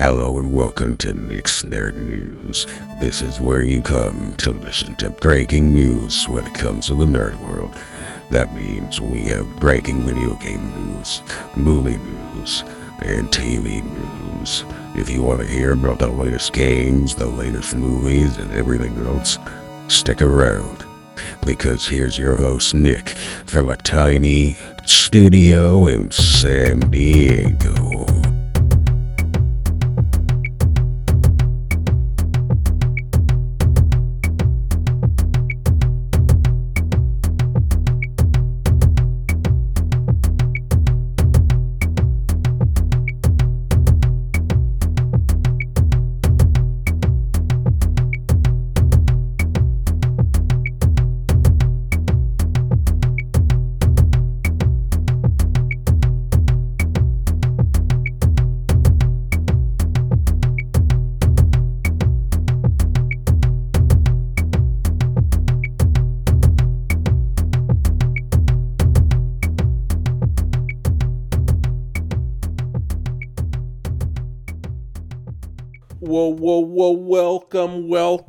Hello and welcome to Nick's Nerd News. This is where you come to listen to breaking news when it comes to the nerd world. That means we have breaking video game news, movie news, and TV news. If you want to hear about the latest games, the latest movies, and everything else, stick around. Because here's your host, Nick, from a tiny studio in San Diego.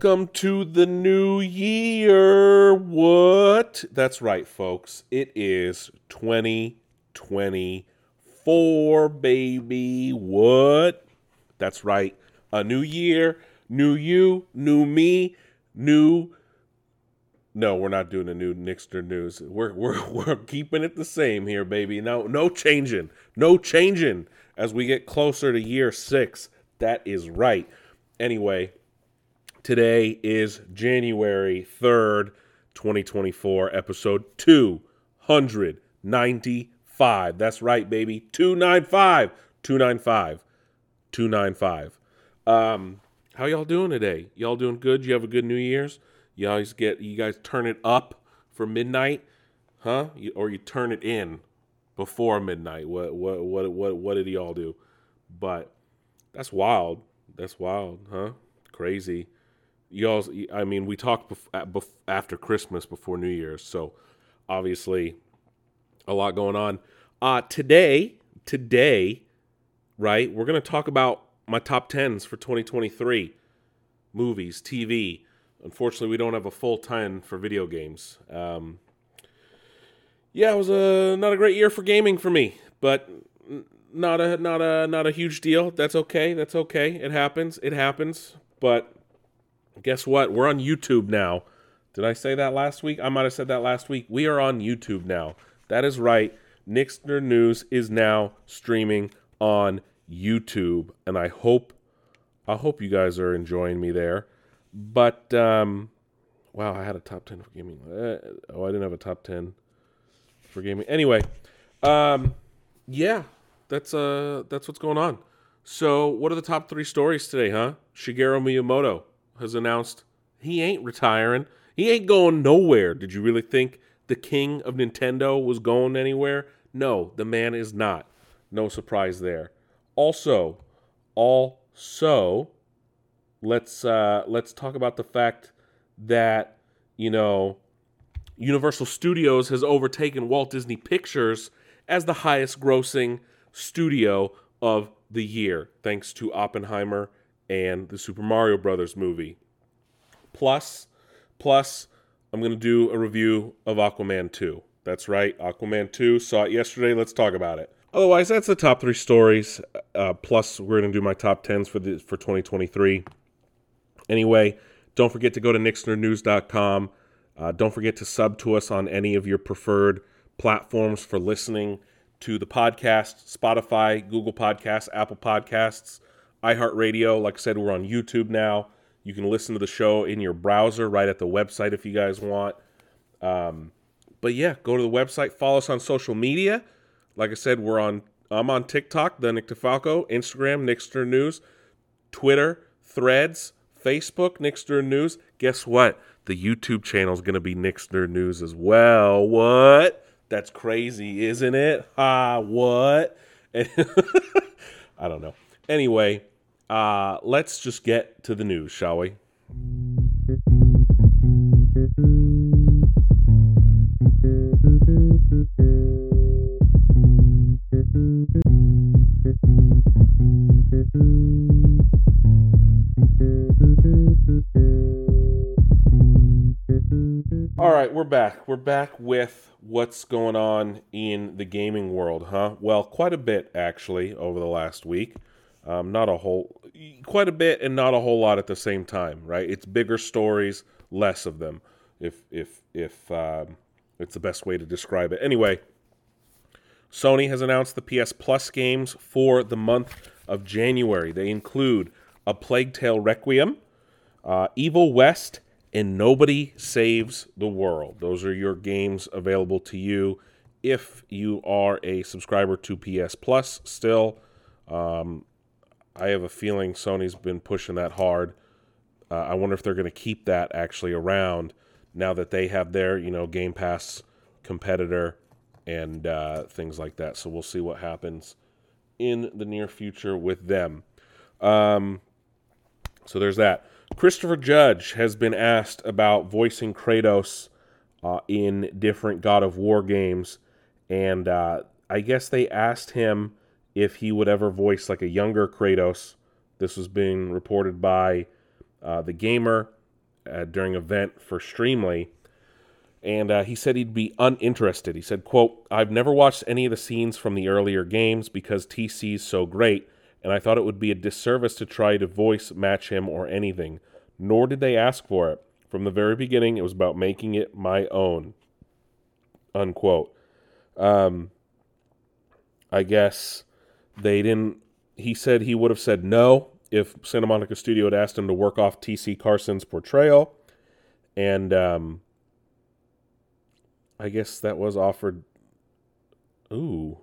Welcome, to the new year. What? That's right, folks. It is 2024, baby. What? That's right. A new year, new you, new me, new. No, we're not doing a new Nick's Nerd news. We're, we're, we're keeping it the same here, baby. No, no changing. No changing as we get closer to year six. That is right. Anyway, today is January 3rd, 2024, episode 295. That's right, baby. 295. 295. 295. Um, how y'all doing today? Y'all doing good? You have a good New Year's? You always get you guys turn it up for midnight, huh? You, or you turn it in before midnight. What what what what what did y'all do? But that's wild. That's wild, huh? Crazy. Y'all, I mean, we talked bef- bef- after Christmas, before New Year's, so obviously a lot going on. Uh, today, today, right, we're going to talk about my top tens for 2023 movies, TV. Unfortunately, we don't have a full 10 for video games. Um, yeah, it was a not a great year for gaming for me, but not a not a not a huge deal. That's okay. That's okay. It happens. It happens. But guess what? We're on YouTube now. Did I say that last week? I might have said that last week. We are on YouTube now. That is right. Nick's Nerd News is now streaming on YouTube, and I hope I hope you guys are enjoying me there. But um, wow, I had a top ten for gaming. Uh, oh, I didn't have a top ten for gaming. Anyway, um, yeah, that's uh that's what's going on. So, what are the top three stories today, huh? Shigeru Miyamoto has announced he ain't retiring. He ain't going nowhere. Did you really think the king of Nintendo was going anywhere? No, the man is not. No surprise there. Also, also, let's uh, let's talk about the fact that you know Universal Studios has overtaken Walt Disney Pictures as the highest grossing studio of the year, thanks to Oppenheimer and the Super Mario Brothers movie. Plus, plus, I'm going to do a review of Aquaman 2. That's right, Aquaman 2. Saw it yesterday. Let's talk about it. Otherwise, that's the top three stories. Uh, plus, we're going to do my top tens for the for 2023. Anyway, don't forget to go to nixnernews.com. Uh, don't forget to sub to us on any of your preferred platforms for listening to the podcast Spotify, Google Podcasts, Apple Podcasts, iHeartRadio. Like I said, we're on YouTube now. You can listen to the show in your browser right at the website if you guys want. Um, but yeah, go to the website, follow us on social media. Like I said, we're on I'm on TikTok, the Nick DeFalco, Instagram, Nick's Nerd News, Twitter, Threads, Facebook, Nick's Nerd News. Guess what? The YouTube channel is going to be Nick's Nerd News as well. What? That's crazy, isn't it? Ah, what? I don't know. Anyway, uh, let's just get to the news, shall we? All right, we're back. We're back with what's going on in the gaming world, huh? Well, quite a bit actually over the last week. Um, not a whole quite a bit, and not a whole lot at the same time, right? It's bigger stories, less of them. If if if um, it's the best way to describe it. Anyway, Sony has announced the PS Plus games for the month of January. They include A Plague Tale Requiem, uh, Evil West, and Nobody Saves the World. Those are your games available to you if you are a subscriber to PS Plus still. Um, I have a feeling Sony's been pushing that hard. Uh, I wonder if they're going to keep that actually around now that they have their, you know, Game Pass competitor and uh, things like that. So we'll see what happens in the near future with them. Um, so there's that. Christopher Judge has been asked about voicing Kratos uh, in different God of War games, and uh, I guess they asked him if he would ever voice like a younger Kratos. This was being reported by uh, the gamer uh, during event for Streamily, and uh, he said he'd be uninterested. He said, "quote I've never watched any of the scenes from the earlier games because TC's so great." and I thought it would be a disservice to try to voice match him or anything. Nor did they ask for it. From the very beginning, it was about making it my own. Unquote. Um, I guess they didn't. He said he would have said no if Santa Monica Studio had asked him to work off T.C. Carson's portrayal. And um, I guess that was offered. Ooh.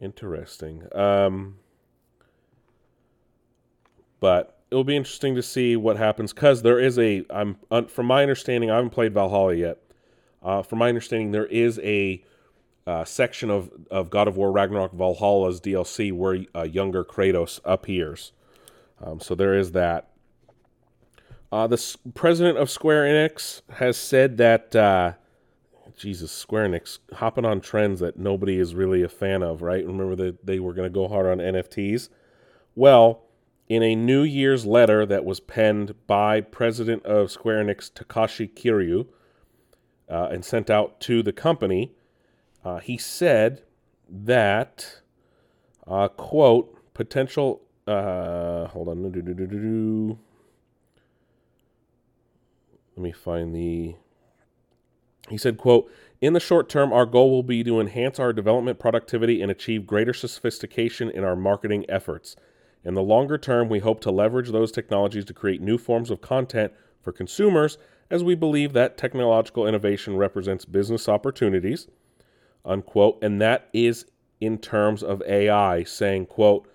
Interesting. Um, but it will be interesting to see what happens because there is a. I'm from my understanding, I haven't played Valhalla yet. Uh, from my understanding, there is a uh, section of, of God of War Ragnarok Valhalla's DLC where a younger Kratos appears. Um, so there is that. Uh, the s- president of Square Enix has said that uh, Jesus, Square Enix hopping on trends that nobody is really a fan of, right? Remember that they were going to go hard on NFTs? Well, in a New Year's letter that was penned by President of Square Enix, Takashi Kiryu, uh, and sent out to the company, uh, he said that, uh, quote, potential, uh, hold on, let me find the he said, quote, in the short term, our goal will be to enhance our development productivity and achieve greater sophistication in our marketing efforts. In the longer term, we hope to leverage those technologies to create new forms of content for consumers as we believe that technological innovation represents business opportunities, unquote, and that is in terms of AI, saying, quote,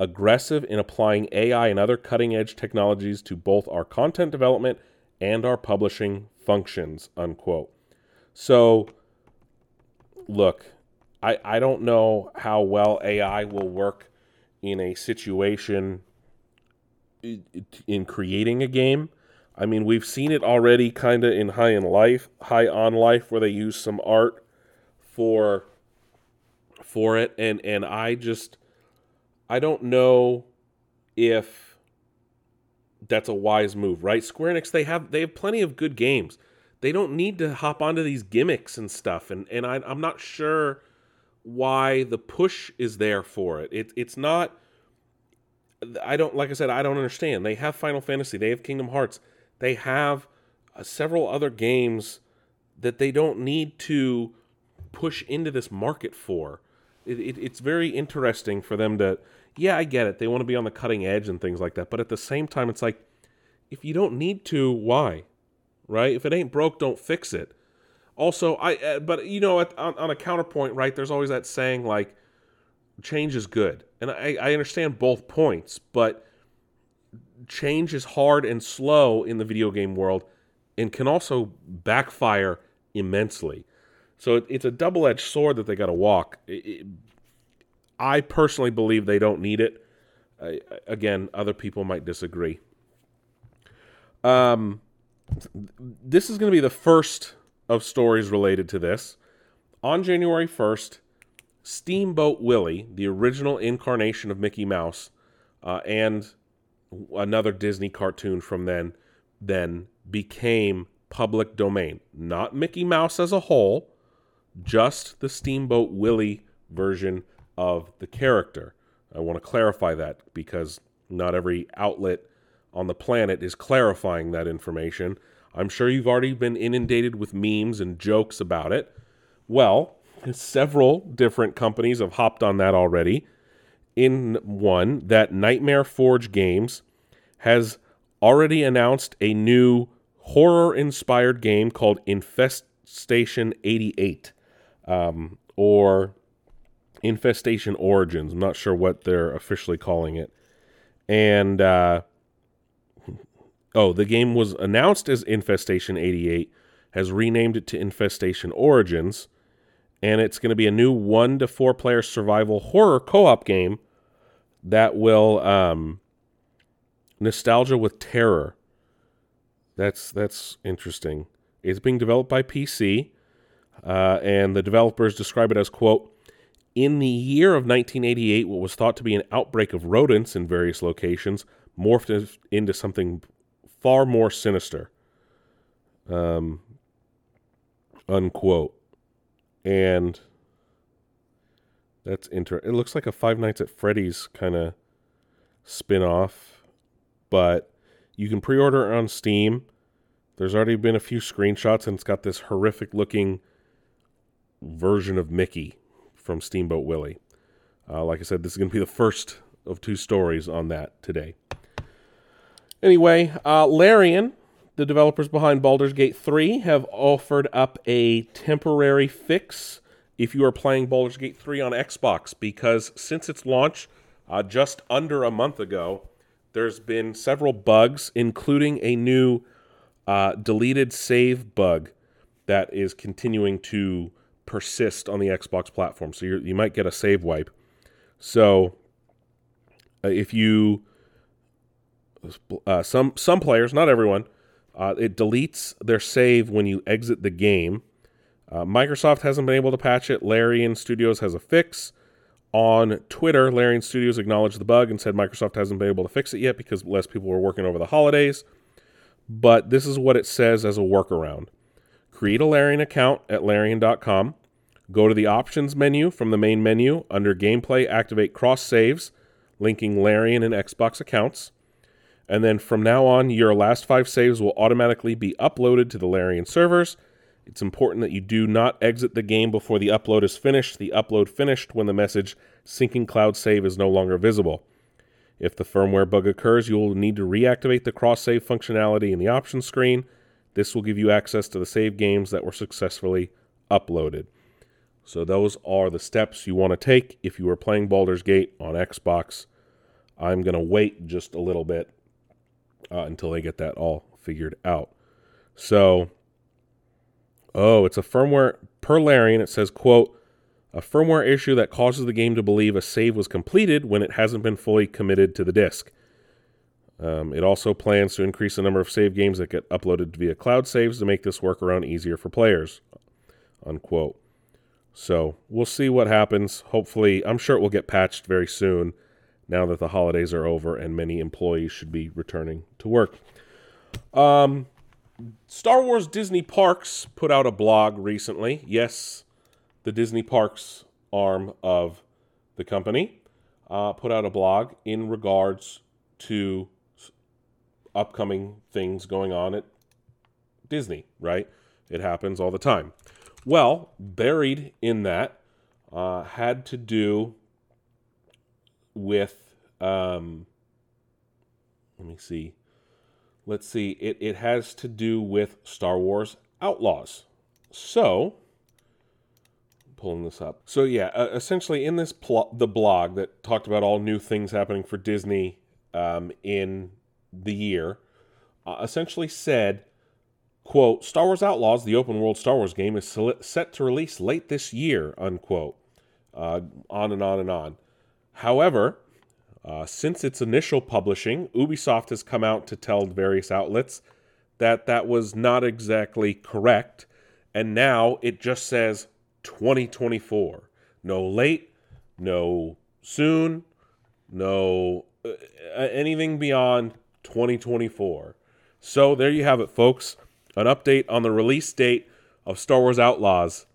aggressive in applying AI and other cutting edge technologies to both our content development and our publishing functions, unquote. So, look, I, I don't know how well AI will work in a situation in creating a game. I mean, we've seen it already kind of in High in Life, High on Life, where they use some art for for it, and and I just I don't know if that's a wise move, right? Square Enix they have they have plenty of good games. They don't need to hop onto these gimmicks and stuff, and and I, I'm not sure why the push is there for it. It it's not. I don't like I said I don't understand. They have Final Fantasy, they have Kingdom Hearts, they have uh, several other games that they don't need to push into this market for. It, it, it's very interesting for them to yeah, I get it. They want to be on the cutting edge and things like that. But at the same time, it's like, if you don't need to, why? Right? If it ain't broke, don't fix it. Also, I, uh, but you know, at, on, on, a counterpoint, right? There's always that saying like, change is good. And I, I understand both points, but change is hard and slow in the video game world and can also backfire immensely. So it, it's a double edged sword that they got to walk. It, I personally believe they don't need it. Uh, again, other people might disagree. Um, this is going to be the first of stories related to this. On January 1st, Steamboat Willie, the original incarnation of Mickey Mouse, uh, and another Disney cartoon from then, then became public domain, not Mickey Mouse as a whole, just the Steamboat Willie version of the character. I want to clarify that because not every outlet on the planet is clarifying that information. I'm sure you've already been inundated with memes and jokes about it. Well, several different companies have hopped on that already. In one, that Nightmare Forge Games has already announced a new horror inspired game called Infestation 88 um, or Infestation Origins. I'm not sure what they're officially calling it. And, uh, oh, the game was announced as Infestation 88, has renamed it to Infestation Origins, and it's going to be a new one to four player survival horror co op game that will um, nostalgia with terror. That's that's interesting. It's being developed by PC, uh, and the developers describe it as quote. In the year of 1988, what was thought to be an outbreak of rodents in various locations morphed into something far more sinister. Um, unquote. And that's inter. It looks like a Five Nights at Freddy's kind of spin off, but you can pre order it on Steam. There's already been a few screenshots, and it's got this horrific looking version of Mickey from Steamboat Willie. Uh, like I said, this is going to be the first of two stories on that today. Anyway, uh, Larian, the developers behind Baldur's Gate 3, have offered up a temporary fix if you are playing Baldur's Gate 3 on Xbox, because since its launch uh, just under a month ago, there's been several bugs, including a new uh, deleted save bug that is continuing to persist on the Xbox platform. So you might get a save wipe. So uh, if you uh, some some players, not everyone, uh, it deletes their save when you exit the game. Uh, Microsoft hasn't been able to patch it. Larian Studios has a fix. On Twitter, Larian Studios acknowledged the bug and said Microsoft hasn't been able to fix it yet because less people were working over the holidays. But this is what it says as a workaround create a Larian account at Larian.com. Go to the options menu from the main menu. Under gameplay, activate cross saves, linking Larian and Xbox accounts. And then from now on, your last five saves will automatically be uploaded to the Larian servers. It's important that you do not exit the game before the upload is finished. The upload finished when the message syncing cloud save is no longer visible. If the firmware bug occurs, you will need to reactivate the cross save functionality in the options screen. This will give you access to the save games that were successfully uploaded. So, those are the steps you want to take if you are playing Baldur's Gate on Xbox. I'm going to wait just a little bit uh, until they get that all figured out. So, oh, it's a firmware per Larian. It says, quote, a firmware issue that causes the game to believe a save was completed when it hasn't been fully committed to the disk. Um, it also plans to increase the number of save games that get uploaded via cloud saves to make this workaround easier for players. Unquote. So we'll see what happens. Hopefully, I'm sure it will get patched very soon now that the holidays are over and many employees should be returning to work. Um, Star Wars Disney Parks put out a blog recently. Yes, the Disney Parks arm of the company uh, put out a blog in regards to upcoming things going on at Disney, right? It happens all the time. Well, buried in that uh, had to do with, um, let me see. Let's see. It, it has to do with Star Wars Outlaws. So, pulling this up. So yeah, uh, essentially in this the blog that talked about all new things happening for Disney um, in the year, uh, essentially said, "quote Star Wars Outlaws, the open world Star Wars game, is set to release late this year." Unquote. Uh, on and on and on. However, uh, since its initial publishing, Ubisoft has come out to tell various outlets that that was not exactly correct, and now it just says 2024. No late, no soon, no uh, anything beyond 2024. So there you have it, folks. an update on the release date of Star Wars Outlaws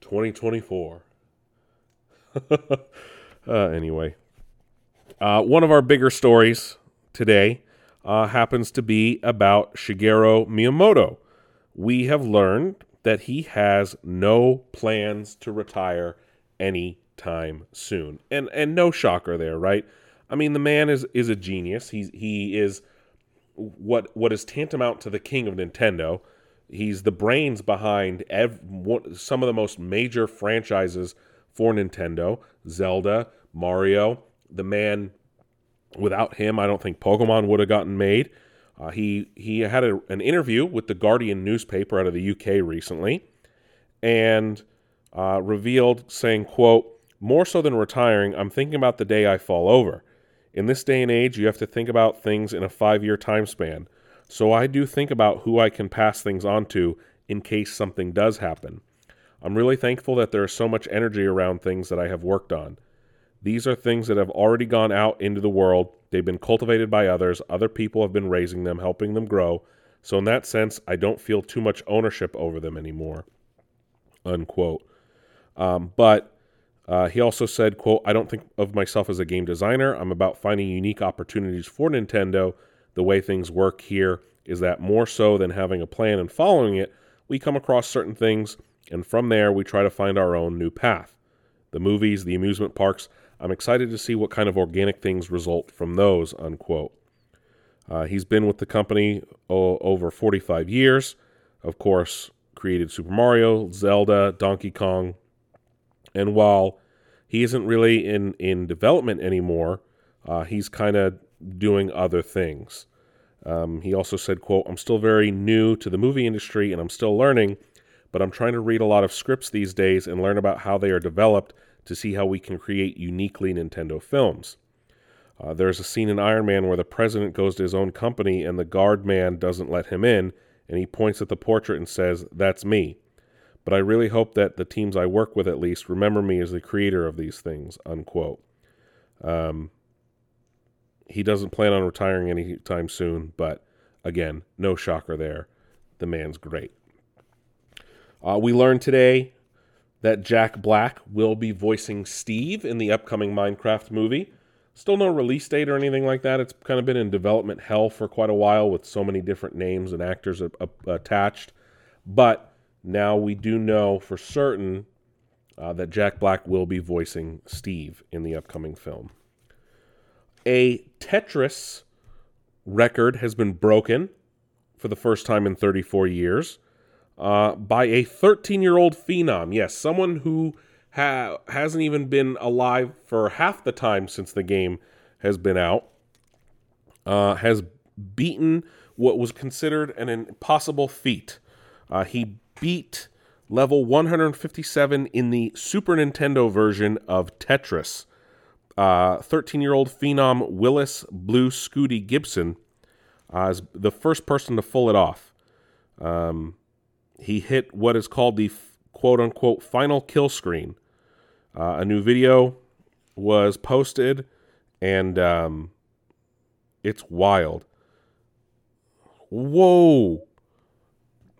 2024. uh, anyway, uh, one of our bigger stories today uh, happens to be about Shigeru Miyamoto. We have learned that he has no plans to retire anytime soon, and and no shocker there, right? I mean, the man is is a genius. He's he is what what is tantamount to the king of Nintendo. He's the brains behind ev- some of the most major franchises for Nintendo: Zelda, Mario. The man, without him, I don't think Pokemon would have gotten made. Uh, he he had a, an interview with the Guardian newspaper out of the UK recently, and uh, revealed saying, "quote More so than retiring, I'm thinking about the day I fall over. In this day and age, you have to think about things in a five year time span. So I do think about who I can pass things on to in case something does happen. I'm really thankful that there is so much energy around things that I have worked on. These are things that have already gone out into the world. They've been cultivated by others. Other people have been raising them, helping them grow. So, in that sense, I don't feel too much ownership over them anymore. Unquote. Um, but uh, he also said, quote, I don't think of myself as a game designer. I'm about finding unique opportunities for Nintendo. The way things work here is that more so than having a plan and following it, we come across certain things, and from there we try to find our own new path. The movies, the amusement parks, I'm excited to see what kind of organic things result from those, unquote. Uh, he's been with the company o- over 45 years. Of course, created Super Mario, Zelda, Donkey Kong, and while he isn't really in, in development anymore, uh, he's kind of doing other things. Um, he also said, quote, I'm still very new to the movie industry and I'm still learning, but I'm trying to read a lot of scripts these days and learn about how they are developed to see how we can create uniquely Nintendo films. Uh, there's a scene in Iron Man where the president goes to his own company and the guard man doesn't let him in, and he points at the portrait and says, That's me but I really hope that the teams I work with at least remember me as the creator of these things, unquote. Um, he doesn't plan on retiring anytime soon, but again, no shocker there. The man's great. Uh, we learned today that Jack Black will be voicing Steve in the upcoming Minecraft movie. Still no release date or anything like that. It's kind of been in development hell for quite a while with so many different names and actors a- a- attached. But now we do know for certain uh, that Jack Black will be voicing Steve in the upcoming film. A Tetris record has been broken for the first time in 34 years uh, by a 13 year old phenom. Yes, someone who ha- hasn't even been alive for half the time since the game has been out, uh, has beaten what was considered an impossible feat. Uh, he beat level 157 in the Super Nintendo version of Tetris. 13 uh, year old phenom Willis Blue Scuti Gibson uh, is the first person to pull it off. Um, he hit what is called the quote unquote final kill screen. Uh, a new video was posted, and um, it's wild. Whoa!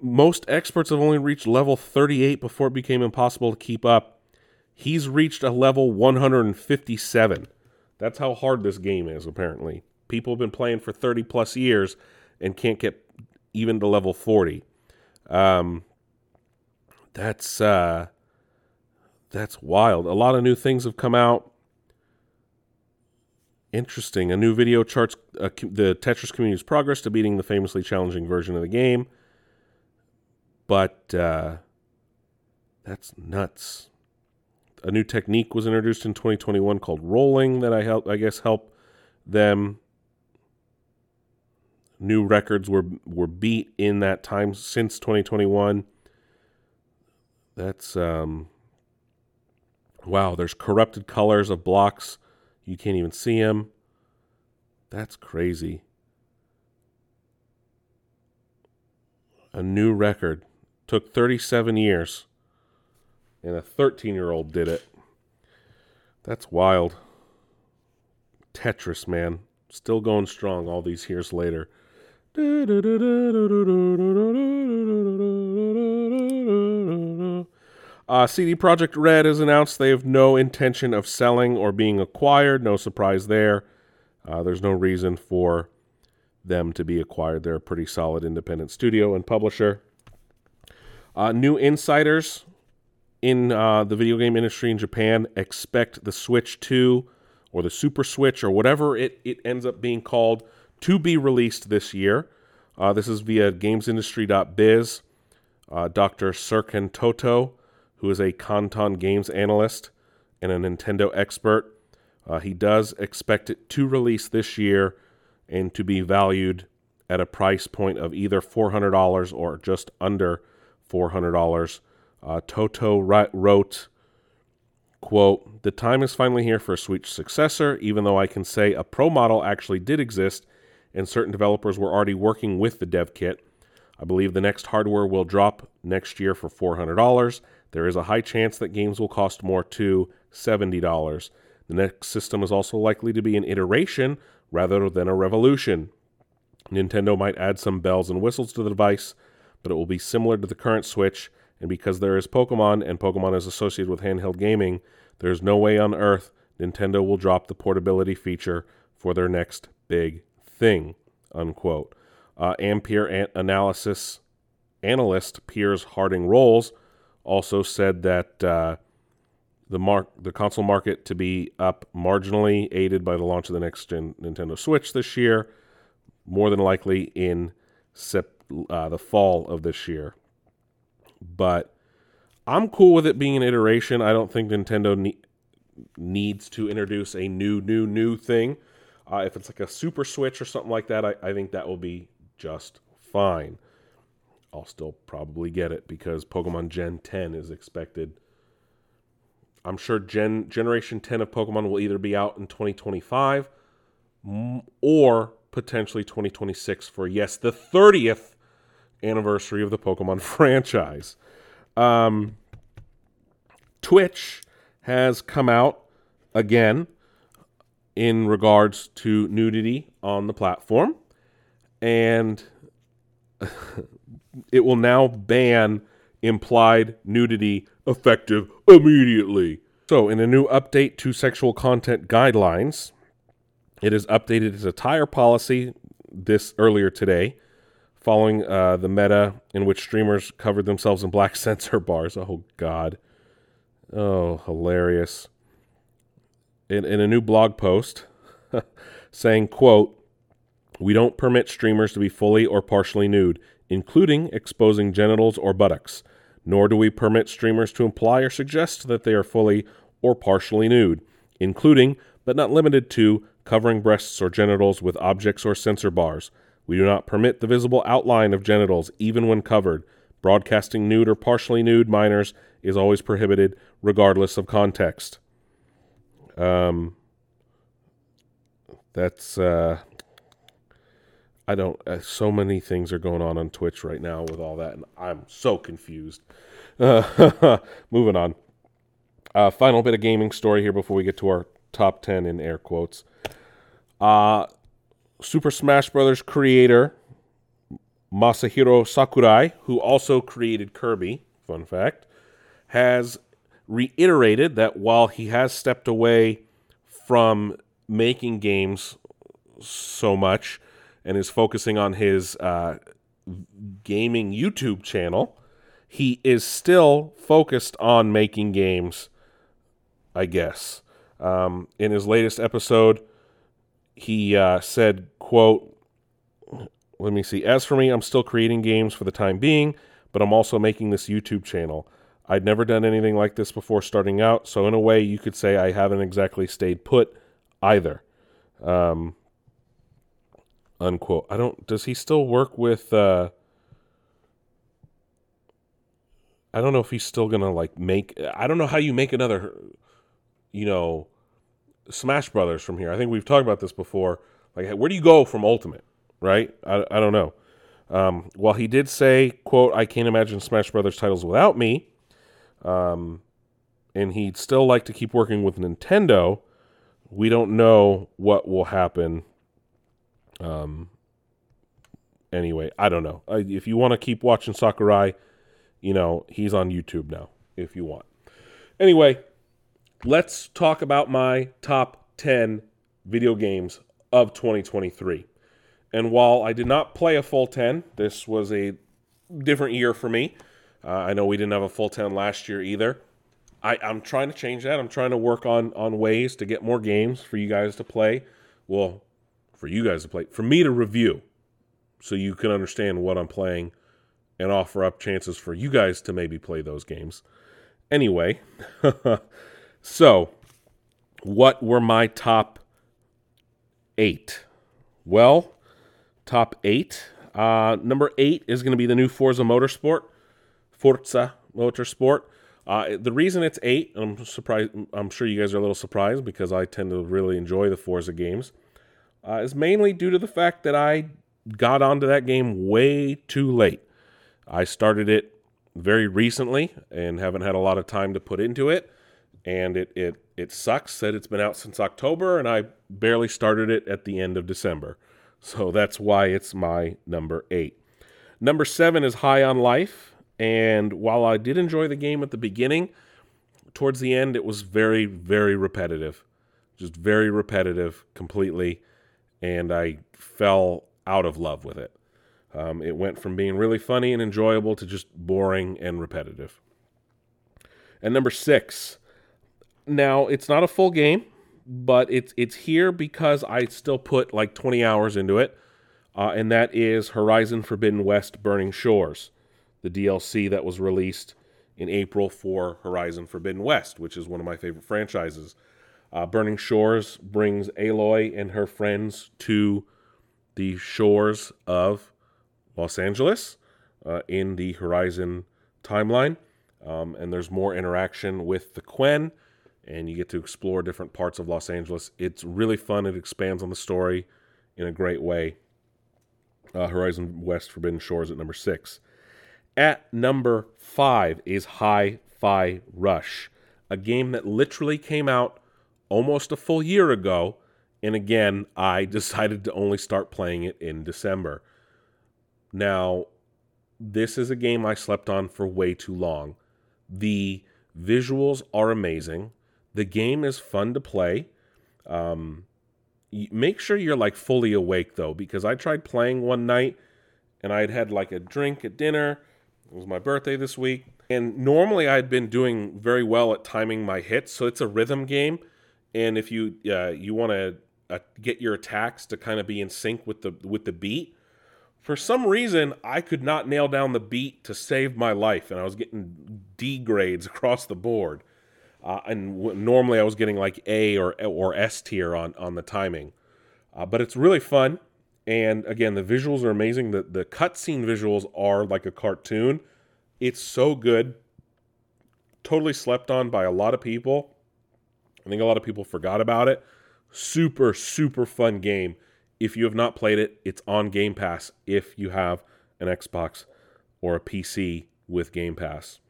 Most experts have only reached level 38 before it became impossible to keep up. He's reached a level 157. That's how hard this game is, apparently. People have been playing for 30 plus years and can't get even to level 40. Um, that's uh, that's wild. A lot of new things have come out. Interesting. A new video charts uh, the Tetris community's progress to beating the famously challenging version of the game. But uh, that's nuts. A new technique was introduced in 2021 called rolling that I help I guess help them new records were were beat in that time since 2021. That's um wow, there's corrupted colors of blocks. You can't even see them. That's crazy. A new record. Took 37 years. And a 13 year old did it. That's wild. Tetris, man. Still going strong all these years later. Uh, CD Projekt Red has announced they have no intention of selling or being acquired. No surprise there. Uh, there's no reason for them to be acquired. They're a pretty solid independent studio and publisher. Uh, new insiders in uh, the video game industry in Japan expect the Switch 2 or the Super Switch or whatever it, it ends up being called to be released this year. Uh, this is via gamesindustry.biz. Uh, Dr. Serkan Toto, who is a Kantan Games analyst and a Nintendo expert, uh, he does expect it to release this year and to be valued at a price point of either $400 or just under $400. Uh, Toto wrote, quote, The time is finally here for a Switch successor, even though I can say a Pro model actually did exist and certain developers were already working with the dev kit. I believe the next hardware will drop next year for $400. There is a high chance that games will cost more too, $70. The next system is also likely to be an iteration rather than a revolution. Nintendo might add some bells and whistles to the device, but it will be similar to the current Switch, and because there is Pokemon and Pokemon is associated with handheld gaming, there is no way on earth Nintendo will drop the portability feature for their next big thing. Unquote. Uh, Ampere an- analysis analyst Piers Harding Rolls also said that uh, the the console market to be up marginally, aided by the launch of the next gen Nintendo Switch this year, more than likely in sep- uh, the fall of this year. But I'm cool with it being an iteration. I don't think Nintendo ne- needs to introduce a new, new, new thing. Uh, if it's like a Super Switch or something like that, I, I think that will be just fine. I'll still probably get it because Pokemon Gen 10 is expected. I'm sure Gen Generation 10 of Pokemon will either be out in 2025 or potentially 2026 for yes, the 30th anniversary of the Pokemon franchise. Um, Twitch has come out again in regards to nudity on the platform, and it will now ban implied nudity effective immediately. So, in a new update to sexual content guidelines, it has updated its entire policy this earlier today following uh, the meta in which streamers covered themselves in black censor bars. Oh, God. Oh, hilarious. In, in a new blog post saying, quote, we don't permit streamers to be fully or partially nude, including exposing genitals or buttocks, nor do we permit streamers to imply or suggest that they are fully or partially nude, including, but not limited to, covering breasts or genitals with objects or censor bars, we do not permit the visible outline of genitals even when covered. Broadcasting nude or partially nude minors is always prohibited, regardless of context. Um, that's uh, I don't. Uh, so many things are going on on Twitch right now with all that, and I'm so confused. Uh, moving on. Uh, final bit of gaming story here before we get to our top ten in air quotes. Uh, Super Smash Bros. creator Masahiro Sakurai, who also created Kirby, fun fact, has reiterated that while he has stepped away from making games so much and is focusing on his uh, gaming YouTube channel, he is still focused on making games, I guess. Um, in his latest episode, he uh, said, quote, let me see. As for me, I'm still creating games for the time being, but I'm also making this YouTube channel. I'd never done anything like this before starting out, so in a way, you could say I haven't exactly stayed put either. Um, unquote. I don't. Does he still work with? Uh, I don't know if he's still gonna like make. I don't know how you make another. You know, Smash Brothers from here. I think we've talked about this before. Like, where do you go from Ultimate? Right? I, I don't know. Um, while he did say, "quote I can't imagine Smash Brothers titles without me," um, and he'd still like to keep working with Nintendo. We don't know what will happen um, anyway. I don't know. I, if you want to keep watching Sakurai, you know, he's on YouTube now if you want. Anyway, let's talk about my top 10 video games of 2023. And while I did not play a full 10, this was a different year for me. Uh, I know we didn't have a full 10 last year either. I, I'm trying to change that. I'm trying to work on on ways to get more games for you guys to play. Well, for you guys to play, for me to review, so you can understand what I'm playing and offer up chances for you guys to maybe play those games. Anyway, so what were my top eight? Well, top eight. Uh, number eight is going to be the new Forza Motorsport, Forza Motorsport. Uh, the reason it's eight, I'm surprised. I'm sure you guys are a little surprised because I tend to really enjoy the Forza games, uh, is mainly due to the fact that I got onto that game way too late. I started it very recently and haven't had a lot of time to put into it, and it it it sucks that it's been out since October, and I barely started it at the end of December. So that's why it's my number eight. Number seven is High on Life. And while I did enjoy the game at the beginning, towards the end, it was very, very repetitive. Just very repetitive completely. And I fell out of love with it. Um, it went from being really funny and enjoyable to just boring and repetitive. And number six, now it's not a full game, but it's it's here because I still put like 20 hours into it, uh, and that is Horizon Forbidden West: Burning Shores the DLC that was released in April for Horizon Forbidden West, which is one of my favorite franchises. Uh, Burning Shores brings Aloy and her friends to the shores of Los Angeles uh, in the Horizon timeline. Um, and there's more interaction with the Quen, and you get to explore different parts of Los Angeles. It's really fun. It expands on the story in a great way. Uh, Horizon West Forbidden Shores at number six. At number five is Hi Fi Rush, a game that literally came out almost a full year ago. And again, I decided to only start playing it in December. Now, this is a game I slept on for way too long. The visuals are amazing. The game is fun to play. Um, make sure you're like fully awake though, because I tried playing one night and I had had like a drink at dinner it was my birthday this week. And normally I'd been doing very well at timing my hits. So it's a rhythm game. And if you uh, you want to uh, get your attacks to kind of be in sync with the with the beat, for some reason I could not nail down the beat to save my life, and I was getting D grades across the board. Uh, and w- normally I was getting like A or or S tier on on the timing. Uh, but it's really fun. And again, the visuals are amazing. The the cutscene visuals are like a cartoon. It's so good. Totally slept on by a lot of people. I think a lot of people forgot about it. Super, super fun game. If you have not played it, it's on Game Pass if you have an Xbox or a PC with Game Pass.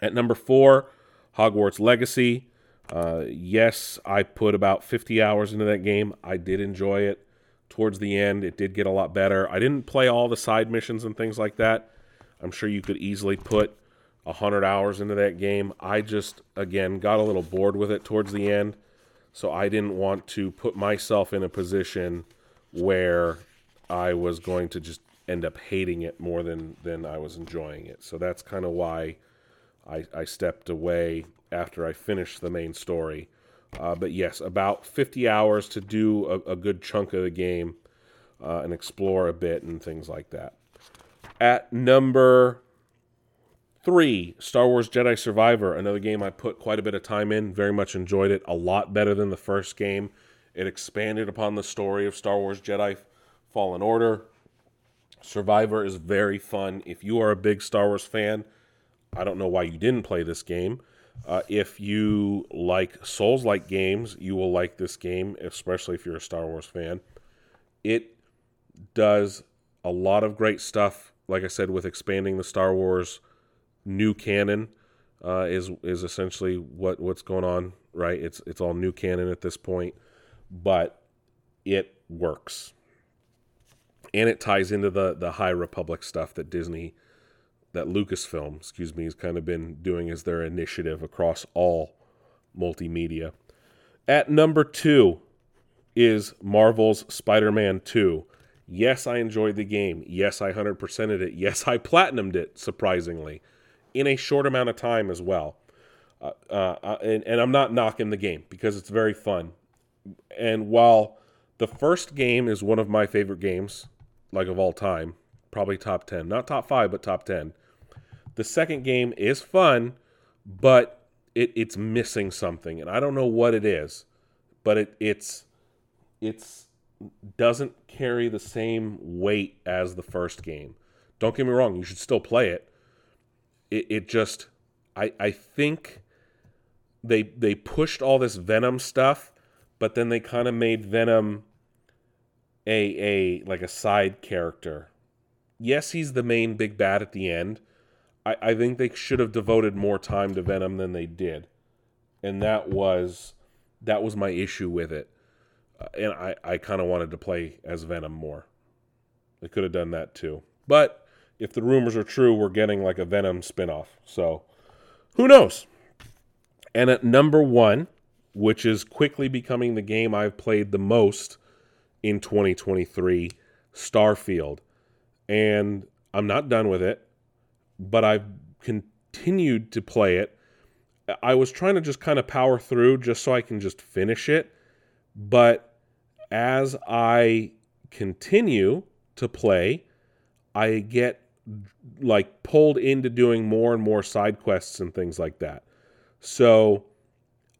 At number four, Hogwarts Legacy. Uh, yes, I put about 50 hours into that game. I did enjoy it towards the end. It did get a lot better. I didn't play all the side missions and things like that. I'm sure you could easily put 100 hours into that game. I just, again, got a little bored with it towards the end. So I didn't want to put myself in a position where I was going to just end up hating it more than, than I was enjoying it. So that's kind of why I, I stepped away after I finished the main story. Uh, but yes, about 50 hours to do a, a good chunk of the game uh, and explore a bit and things like that. At number three, Star Wars Jedi Survivor, another game I put quite a bit of time in, very much enjoyed it, a lot better than the first game. It expanded upon the story of Star Wars Jedi Fallen Order. Survivor is very fun. If you are a big Star Wars fan, I don't know why you didn't play this game. Uh, if you like Souls like games, you will like this game, especially if you're a Star Wars fan. It does a lot of great stuff, like I said, with expanding the Star Wars new canon. Uh, is is essentially what what's going on, right? It's it's all new canon at this point, but it works. and it ties into the the High Republic stuff that Disney, that Lucasfilm, excuse me, has kind of been doing as their initiative across all multimedia. At number two is Marvel's Spider-Man 2. Yes, I enjoyed the game. Yes, I 100%ed it. Yes, I platinumed it, surprisingly, in a short amount of time as well. Uh, uh, and, and I'm not knocking the game because it's very fun. And while the first game is one of my favorite games, like of all time, probably top 10, not top five, but top 10, the second game is fun, but it, it's missing something. And I don't know what it is, but it, it's, it's, doesn't carry the same weight as the first game. Don't get me wrong, you should still play it. It, it just, I, I think they they pushed all this Venom stuff, but then they kind of made Venom a a like a side character. Yes, he's the main big bad at the end. I, I think they should have devoted more time to Venom than they did. And that was that was my issue with it. Uh, and I, I kind of wanted to play as Venom more. They could have done that too. But if the rumors are true, we're getting like a Venom spinoff. So who knows? And at number one, which is quickly becoming the game I've played the most in 2023, Starfield. And I'm not done with it, but I've continued to play it. I was trying to just kind of power through just so I can just finish it. But as I continue to play, I get like pulled into doing more and more side quests and things like that. So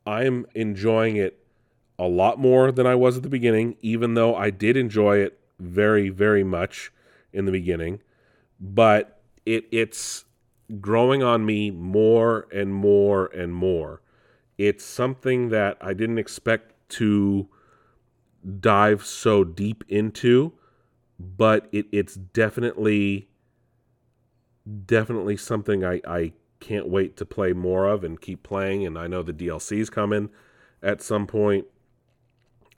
I'm enjoying it a lot more than I was at the beginning, even though I did enjoy it very, very much in the beginning. But it it's growing on me more and more and more. It's something that I didn't expect to dive so deep into, but it, it's definitely definitely something I, I can't wait to play more of and keep playing. And I know the DLC's coming at some point.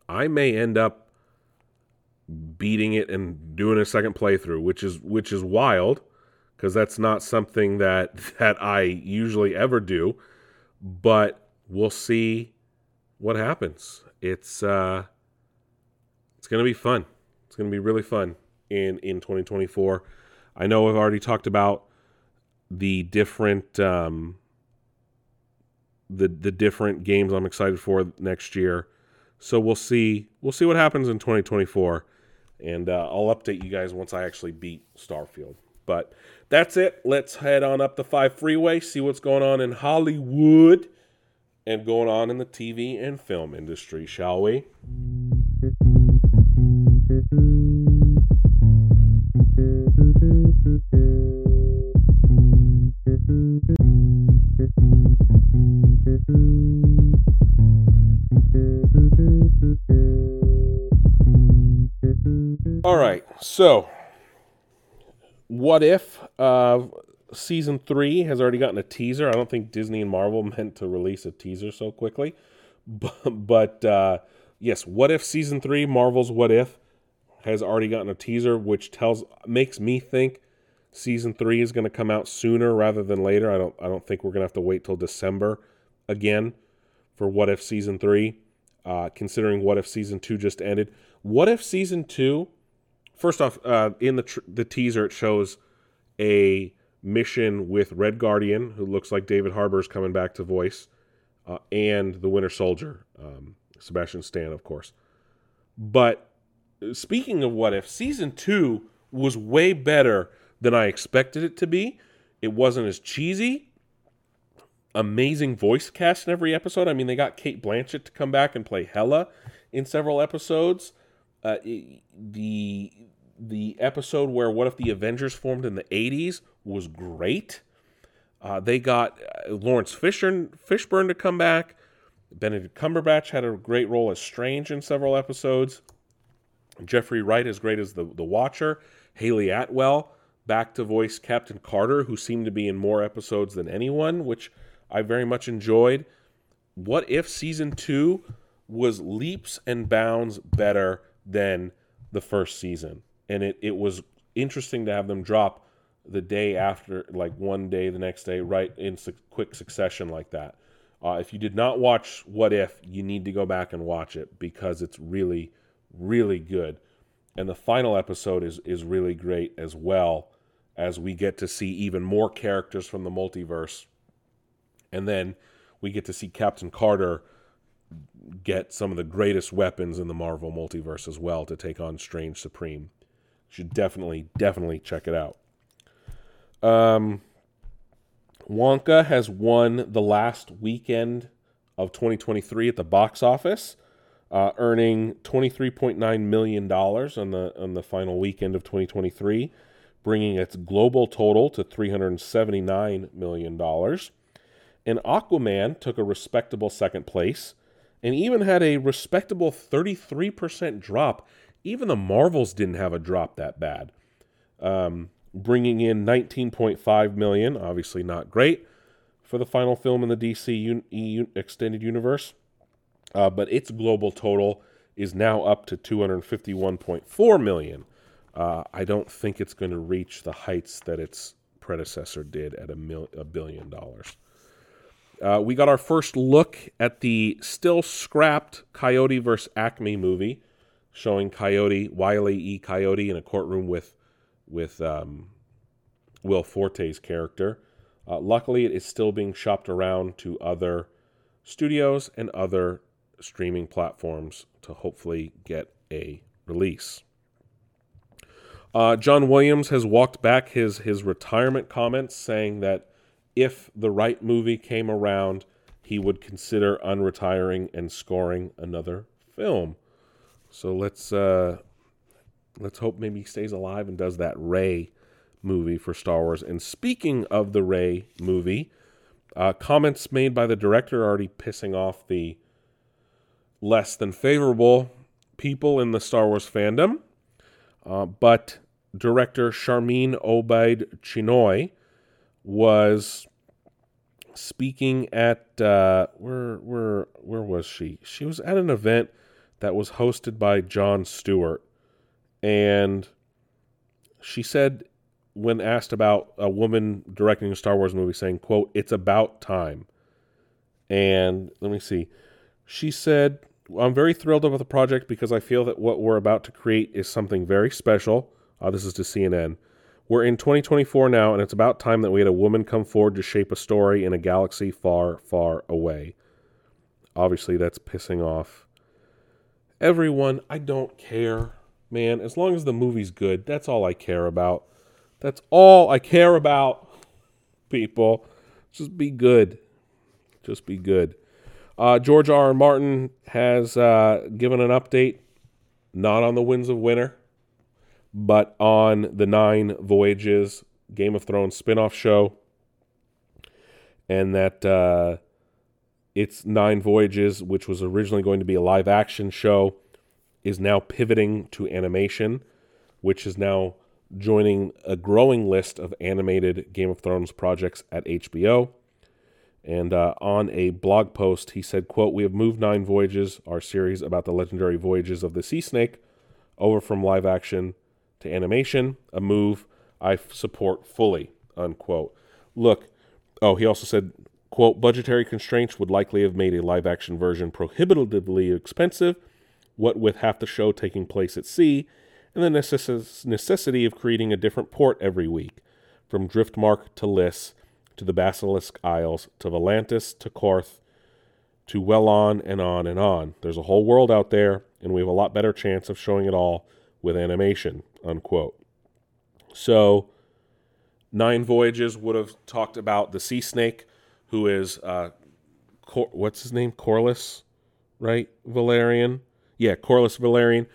I may end up beating it and doing a second playthrough, which is which is wild because that's not something that that I usually ever do. But we'll see what happens. It's uh, it's gonna be fun. It's gonna be really fun in in 2024. I know I've already talked about the different um, the the different games I'm excited for next year. So we'll see we'll see what happens in 2024, and uh, I'll update you guys once I actually beat Starfield. But that's it. Let's head on up the five freeway, see what's going on in Hollywood and going on in the TV and film industry, shall we? All right, so what if uh, season three has already gotten a teaser? I don't think Disney and Marvel meant to release a teaser so quickly, but, but uh, yes, what if season three, Marvel's What If, has already gotten a teaser, which tells makes me think season three is going to come out sooner rather than later. I don't I don't think we're going to have to wait till December again for What If season three. Uh, considering What If season two just ended, What If season two? First off, uh, in the tr- the teaser, it shows a mission with Red Guardian, who looks like David Harbour is coming back to voice, uh, and the Winter Soldier, um, Sebastian Stan, of course. But speaking of What If, season two was way better than I expected it to be. It wasn't as cheesy. Amazing voice cast in every episode. I mean, they got Cate Blanchett to come back and play Hela in several episodes. Uh, the the episode where what if the Avengers formed in the 80s was great. Uh, they got Laurence Fisher, Fishburne to come back. Benedict Cumberbatch had a great role as Strange in several episodes. Jeffrey Wright as great as the, the Watcher. Hayley Atwell back to voice Captain Carter, who seemed to be in more episodes than anyone, which I very much enjoyed. What if season two was leaps and bounds better than the first season? And it it was interesting to have them drop the day after, like one day, the next day, right in su- quick succession like that. Uh, if you did not watch What If, you need to go back and watch it because it's really, really good. And the final episode is is really great as well, as we get to see even more characters from the multiverse, and then we get to see Captain Carter get some of the greatest weapons in the Marvel multiverse as well to take on Strange Supreme. Should definitely, definitely check it out. Um, Wonka has won the last weekend of 2023 at the box office, uh, earning 23.9 million dollars on the on the final weekend of 2023, bringing its global total to 379 million dollars. And Aquaman took a respectable second place, and even had a respectable 33% drop. Even the Marvels didn't have a drop that bad. Um, bringing in 19.5 million, obviously not great for the final film in the DC un- extended universe. Uh, but its global total is now up to 251.4 million. Uh, I don't think it's going to reach the heights that its predecessor did at a, mil- a billion dollars. Uh, we got our first look at the still scrapped Coyote vs. Acme movie, showing Coyote, Wile E. Coyote, in a courtroom with with um, Will Forte's character. Uh, luckily, it is still being shopped around to other studios and other streaming platforms to hopefully get a release. Uh, John Williams has walked back his his retirement comments, saying that if the right movie came around, he would consider unretiring and scoring another film. So let's uh, let's hope maybe he stays alive and does that Rey movie for Star Wars. And speaking of the Rey movie, uh, comments made by the director are already pissing off the less than favorable people in the Star Wars fandom. Uh, but director Sharmeen Obaid Chinoy was speaking at uh, where where where was she? She was at an event that was hosted by John Stewart, and she said when asked about a woman directing a Star Wars movie, saying, "quote It's about time." And let me see, she said, "I'm very thrilled about the project because I feel that what we're about to create is something very special." Uh, this is to CNN. We're in 2024 now, and it's about time that we had a woman come forward to shape a story in a galaxy far, far away. Obviously, that's pissing off everyone. I don't care, man. As long as the movie's good, that's all I care about. That's all I care about, people. Just be good. Just be good. Uh, George R. R. Martin has uh, given an update, not on the Winds of Winter but on the Nine Voyages Game of Thrones spin-off show, and that uh, it's Nine Voyages, which was originally going to be a live action show, is now pivoting to animation, which is now joining a growing list of animated Game of Thrones projects at HBO. And uh, on a blog post, he said, "quote We have moved Nine Voyages, our series about the legendary voyages of the Sea Snake, over from live action to animation, a move I support fully, unquote. Look, oh, he also said, quote, budgetary constraints would likely have made a live action version prohibitively expensive, what with half the show taking place at sea, and the necess- necessity of creating a different port every week, from Driftmark to Lys, to the Basilisk Isles, to Volantis, to Qarth, to well on and on and on. There's a whole world out there, and we have a lot better chance of showing it all with animation, unquote. So, Nine Voyages would have talked about the sea snake, who is, uh, Cor- what's his name? Corlys, right? Velaryon? Yeah, Corlys Velaryon.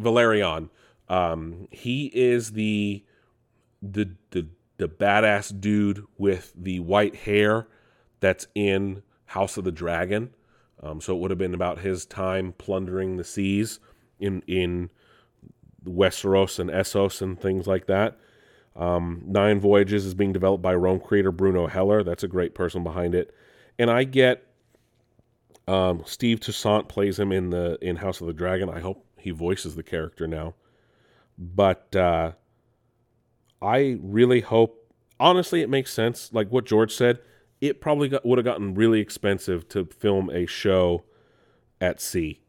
Velaryon. Um, he is the, the, the, the badass dude with the white hair that's in House of the Dragon. Um, so it would have been about his time plundering the seas in in Westeros and Essos and things like that. Um, Nine Voyages is being developed by Rome creator Bruno Heller. That's a great person behind it. And I get um, Steve Toussaint plays him in the in House of the Dragon. I hope he voices the character now. but uh, I really hope. Honestly, it makes sense. Like what George said, it probably got, would have gotten really expensive to film a show at sea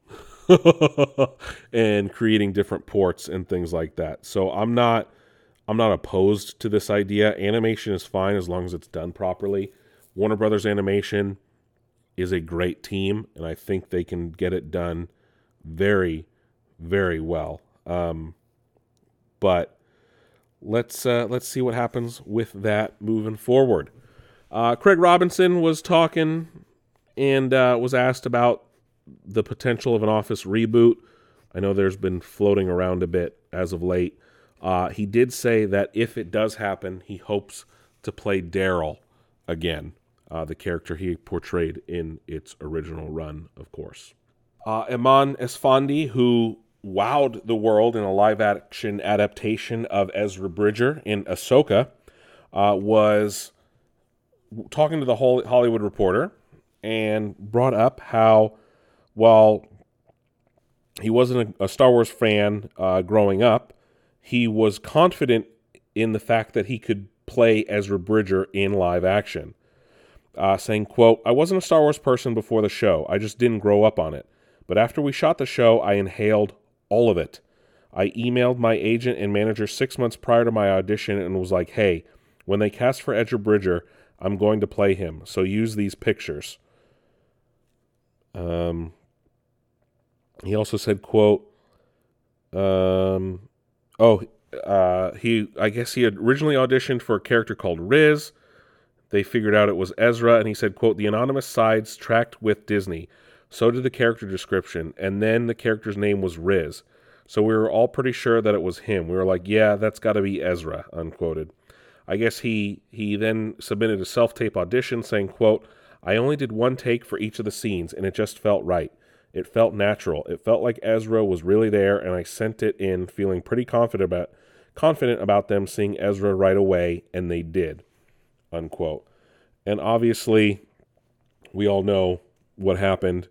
and creating different ports and things like that. So I'm not I'm not opposed to this idea. Animation is fine as long as it's done properly. Warner Brothers Animation is a great team, and I think they can get it done very, very well. Um, but let's uh, let's see what happens with that moving forward. Uh, Craig Robinson was talking and uh, was asked about the potential of an Office reboot. I know there's been floating around a bit as of late. Uh, he did say that if it does happen, he hopes to play Daryl again, uh, the character he portrayed in its original run, of course. Uh, Eman Esfandi, who wowed the world in a live action adaptation of Ezra Bridger in Ahsoka, uh, was talking to the Hollywood Reporter and brought up how, while he wasn't a, a Star Wars fan uh, growing up, he was confident in the fact that he could play Ezra Bridger in live action. Uh, saying, quote, I wasn't a Star Wars person before the show. I just didn't grow up on it. But after we shot the show, I inhaled all of it. I emailed my agent and manager six months prior to my audition and was like, hey, when they cast for Ezra Bridger, I'm going to play him. So use these pictures. Um, he also said, quote, um, Oh, uh, he. I guess he had originally auditioned for a character called Riz. They figured out it was Ezra, and he said, "quote The anonymous sides tracked with Disney. So did the character description, and then the character's name was Riz. So we were all pretty sure that it was him. We were like, yeah, that's got to be Ezra." Unquoted. I guess he he then submitted a self tape audition saying, "quote I only did one take for each of the scenes, and it just felt right. It felt natural. It felt like Ezra was really there, and I sent it in feeling pretty confident about confident about them seeing Ezra right away, and they did. Unquote. And obviously, we all know what happened.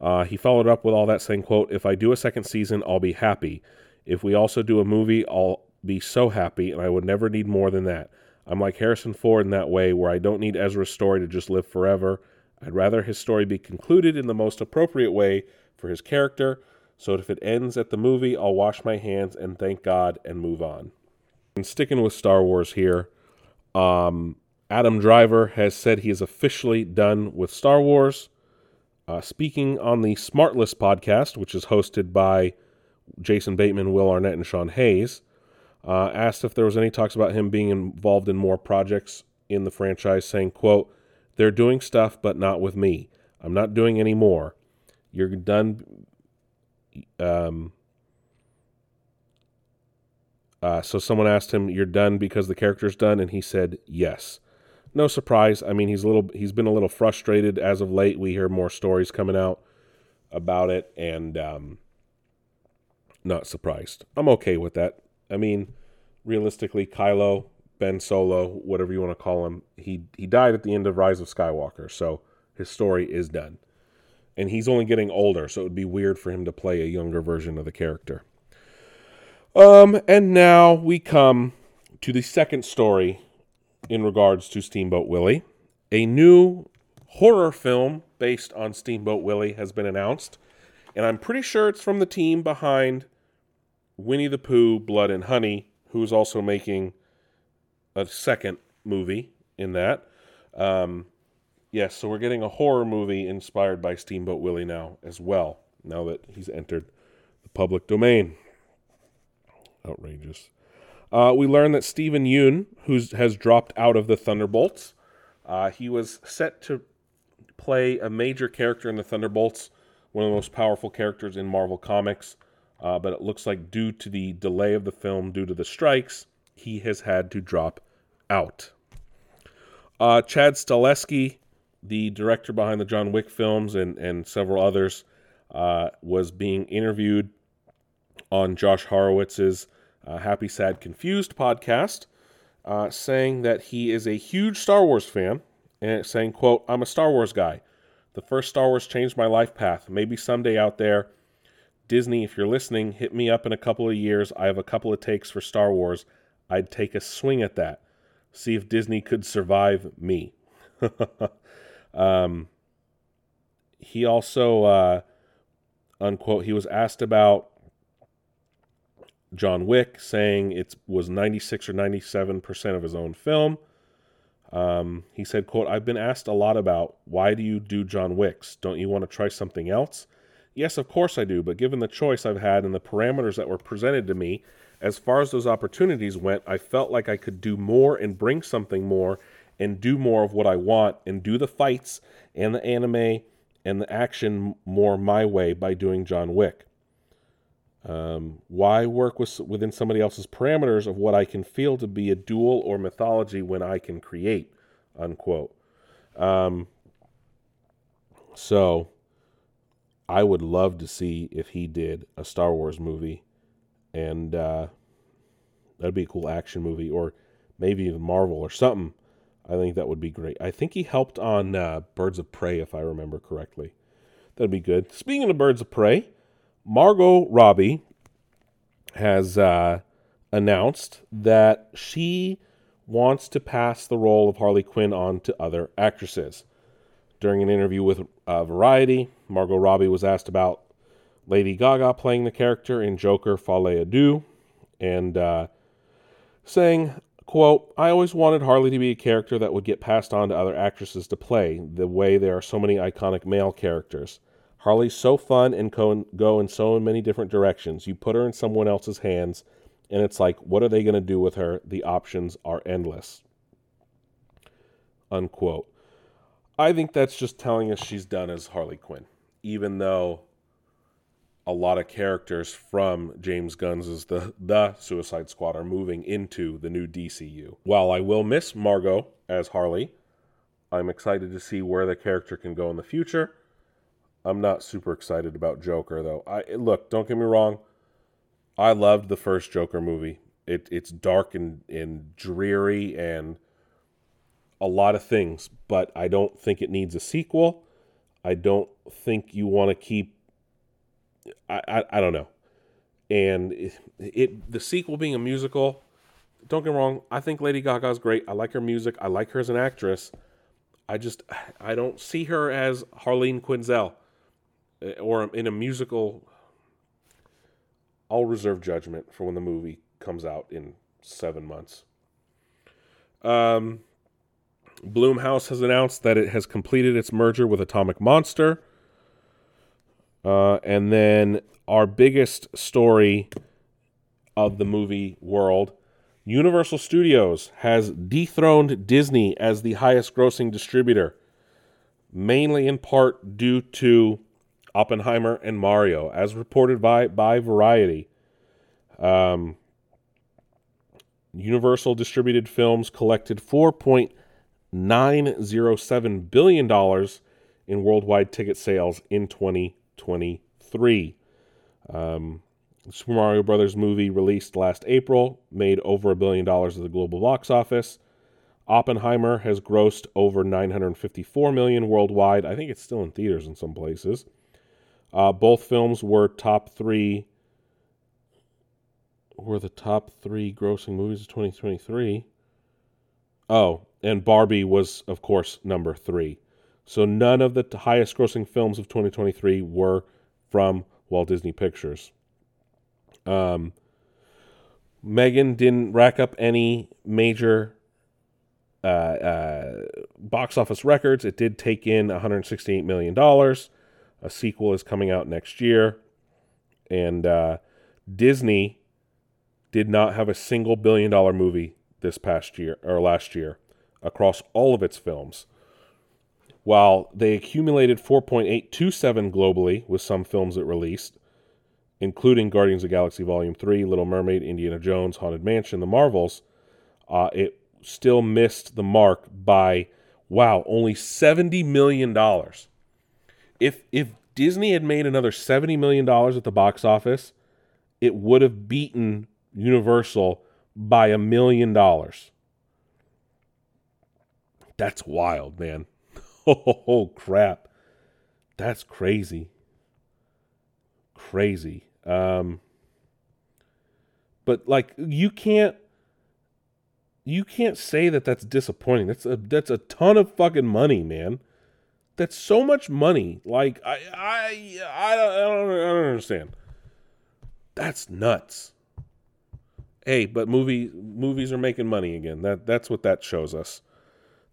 Uh, he followed up with all that saying, quote, if I do a second season, I'll be happy. If we also do a movie, I'll be so happy, and I would never need more than that. I'm like Harrison Ford in that way, where I don't need Ezra's story to just live forever. I'd rather his story be concluded in the most appropriate way for his character, so if it ends at the movie, I'll wash my hands and thank God and move on. And sticking with Star Wars here, um, Adam Driver has said he is officially done with Star Wars. Uh, speaking on the Smartless podcast, which is hosted by Jason Bateman, Will Arnett, and Sean Hayes, uh, asked if there was any talks about him being involved in more projects in the franchise, saying, quote, they're doing stuff, but not with me. I'm not doing any more. You're done. Um, uh, so someone asked him, "You're done because the character's done," and he said, "Yes." No surprise. I mean, he's a little. He's been a little frustrated as of late. We hear more stories coming out about it, and um, not surprised. I'm okay with that. I mean, realistically, Kylo Ben Solo, whatever you want to call him, he he died at the end of Rise of Skywalker, so his story is done. And he's only getting older, so it would be weird for him to play a younger version of the character. Um, and now we come to the second story in regards to Steamboat Willie. A new horror film based on Steamboat Willie has been announced, and I'm pretty sure it's from the team behind Winnie the Pooh, Blood and Honey, who's also making a second movie in that. Um, yes, so we're getting a horror movie inspired by Steamboat Willie now as well, now that he's entered the public domain. Outrageous. Uh, we learn that Steven Yeun, who has dropped out of the Thunderbolts, uh, he was set to play a major character in the Thunderbolts, one of the most powerful characters in Marvel Comics. Uh, but it looks like due to the delay of the film, due to the strikes, he has had to drop out. Uh, Chad Stahelski, the director behind the John Wick films and, and several others, uh, was being interviewed on Josh Horowitz's uh, Happy, Sad, Confused podcast, uh, saying that he is a huge Star Wars fan and saying, quote, I'm a Star Wars guy. The first Star Wars changed my life path. Maybe someday out there Disney, if you're listening, hit me up in a couple of years. I have a couple of takes for Star Wars. I'd take a swing at that. See if Disney could survive me. um, he also, uh, unquote, he was asked about John Wick, saying it was 96 or 97% of his own film. Um, he said, quote, I've been asked a lot about why do you do John Wicks? Don't you want to try something else? Yes, of course I do, but given the choice I've had and the parameters that were presented to me, as far as those opportunities went, I felt like I could do more and bring something more and do more of what I want and do the fights and the anime and the action more my way by doing John Wick. Um, why work with, within somebody else's parameters of what I can feel to be a duel or mythology when I can create? Unquote. Um, so I would love to see if he did a Star Wars movie, and uh, that'd be a cool action movie, or maybe even Marvel or something. I think that would be great. I think he helped on uh, Birds of Prey, if I remember correctly. That'd be good. Speaking of Birds of Prey, Margot Robbie has uh, announced that she wants to pass the role of Harley Quinn on to other actresses. During an interview with uh, Variety, Margot Robbie was asked about Lady Gaga playing the character in Joker Folie à Deux and uh, saying, quote, I always wanted Harley to be a character that would get passed on to other actresses to play, the way there are so many iconic male characters. Harley's so fun and go in so many different directions. You put her in someone else's hands, and it's like, what are they going to do with her? The options are endless. Unquote. I think that's just telling us she's done as Harley Quinn, even though a lot of characters from James Gunn's the the Suicide Squad are moving into the new DCU. While I will miss Margot as Harley, I'm excited to see where the character can go in the future. I'm not super excited about Joker though. I look, don't get me wrong. I loved the first Joker movie. It it's dark and, and dreary and a lot of things, but I don't think it needs a sequel. I don't think you want to keep. I, I, I don't know, and it, it the sequel being a musical. Don't get wrong. I think Lady Gaga is great. I like her music. I like her as an actress. I just I don't see her as Harleen Quinzel, eh, or in a musical. I'll reserve judgment for when the movie comes out in seven months. Um, Blumhouse has announced that it has completed its merger with Atomic Monster. Uh, and then our biggest story of the movie world Universal Studios has dethroned Disney as the highest grossing distributor, mainly in part due to Oppenheimer and Mario, as reported by, by Variety. Um, Universal distributed films collected 4.9 $907 billion in worldwide ticket sales in 2023. Um, Super Mario Brothers movie released last April made over a billion dollars at the global box office. Oppenheimer has grossed over 954 million worldwide. I think it's still in theaters in some places. Uh, both films were top three. Were the top three grossing movies of 2023? Oh, and Barbie was, of course, number three. So none of the highest grossing films of 2023 were from Walt Disney Pictures. Um, Megan didn't rack up any major uh, uh, box office records. It did take in $168 million. A sequel is coming out next year. And uh, Disney did not have a single billion dollar movie this past year or last year across all of its films. While they accumulated 4.827 globally with some films it released, including Guardians of Galaxy Volume 3, Little Mermaid, Indiana Jones, Haunted Mansion, The Marvels, uh, it still missed the mark by, wow, only $70 million. If, if Disney had made another $70 million at the box office, it would have beaten Universal by a million dollars. That's wild, man. Oh, crap. That's crazy. crazy. Um, but like you can't you can't say that that's disappointing. That's a that's a ton of fucking money, man. That's so much money. Like I I don't, I don't, I don't understand. That's nuts. Hey, but movie movies are making money again. That that's what that shows us.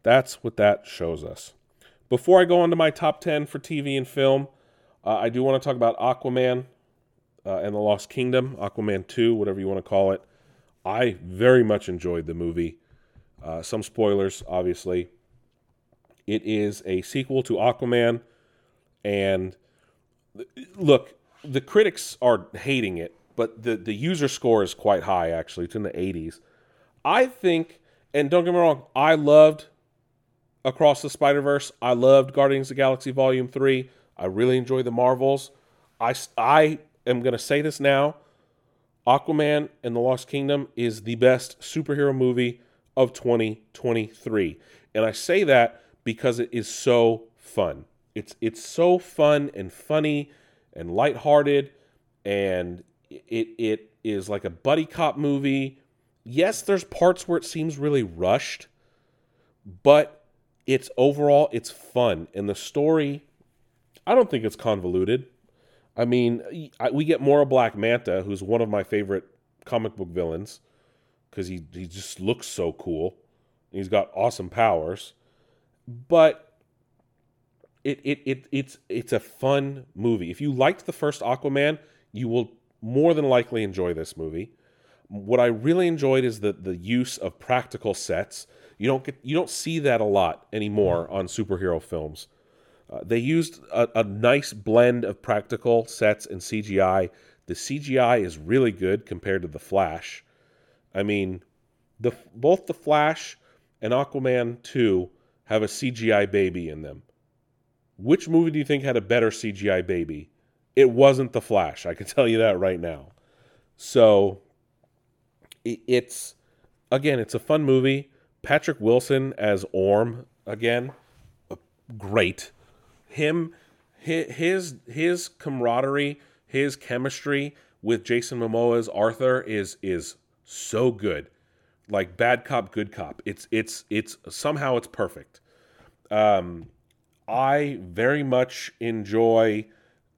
That's what that shows us. Before I go on to my top 10 for TV and film, uh, I do want to talk about Aquaman uh, and the Lost Kingdom, Aquaman 2, whatever you want to call it. I very much enjoyed the movie. Uh, some spoilers, obviously. It is a sequel to Aquaman, and look, the critics are hating it, but the the user score is quite high. Actually, it's in the 80s. I think, and don't get me wrong, I loved Across the Spider Verse. I loved Guardians of the Galaxy Volume Three. I really enjoy the Marvels. I I am going to say this now. Aquaman and the Lost Kingdom is the best superhero movie of 2023. And I say that because it is so fun. It's it's so fun and funny and lighthearted and it it is like a buddy cop movie. Yes, there's parts where it seems really rushed, but it's overall it's fun and the story I don't think it's convoluted. I mean, we get more of Black Manta, who's one of my favorite comic book villains, because he he just looks so cool. He's got awesome powers, but it, it it it's it's a fun movie. If you liked the first Aquaman, you will more than likely enjoy this movie. What I really enjoyed is the the use of practical sets. You don't get you don't see that a lot anymore on superhero films. Uh, they used a, a, nice blend of practical sets and CGI. The CGI is really good compared to the Flash. I mean, the both the Flash and Aquaman 2 have a CGI baby in them. Which movie do you think had a better CGI baby? It wasn't the Flash. I can tell you that right now. So it's again, it's a fun movie. Patrick Wilson as Orm again, great him his his camaraderie, his chemistry with Jason Momoa's Arthur is is so good. Like bad cop, good cop. It's it's it's somehow it's perfect. Um, I very much enjoy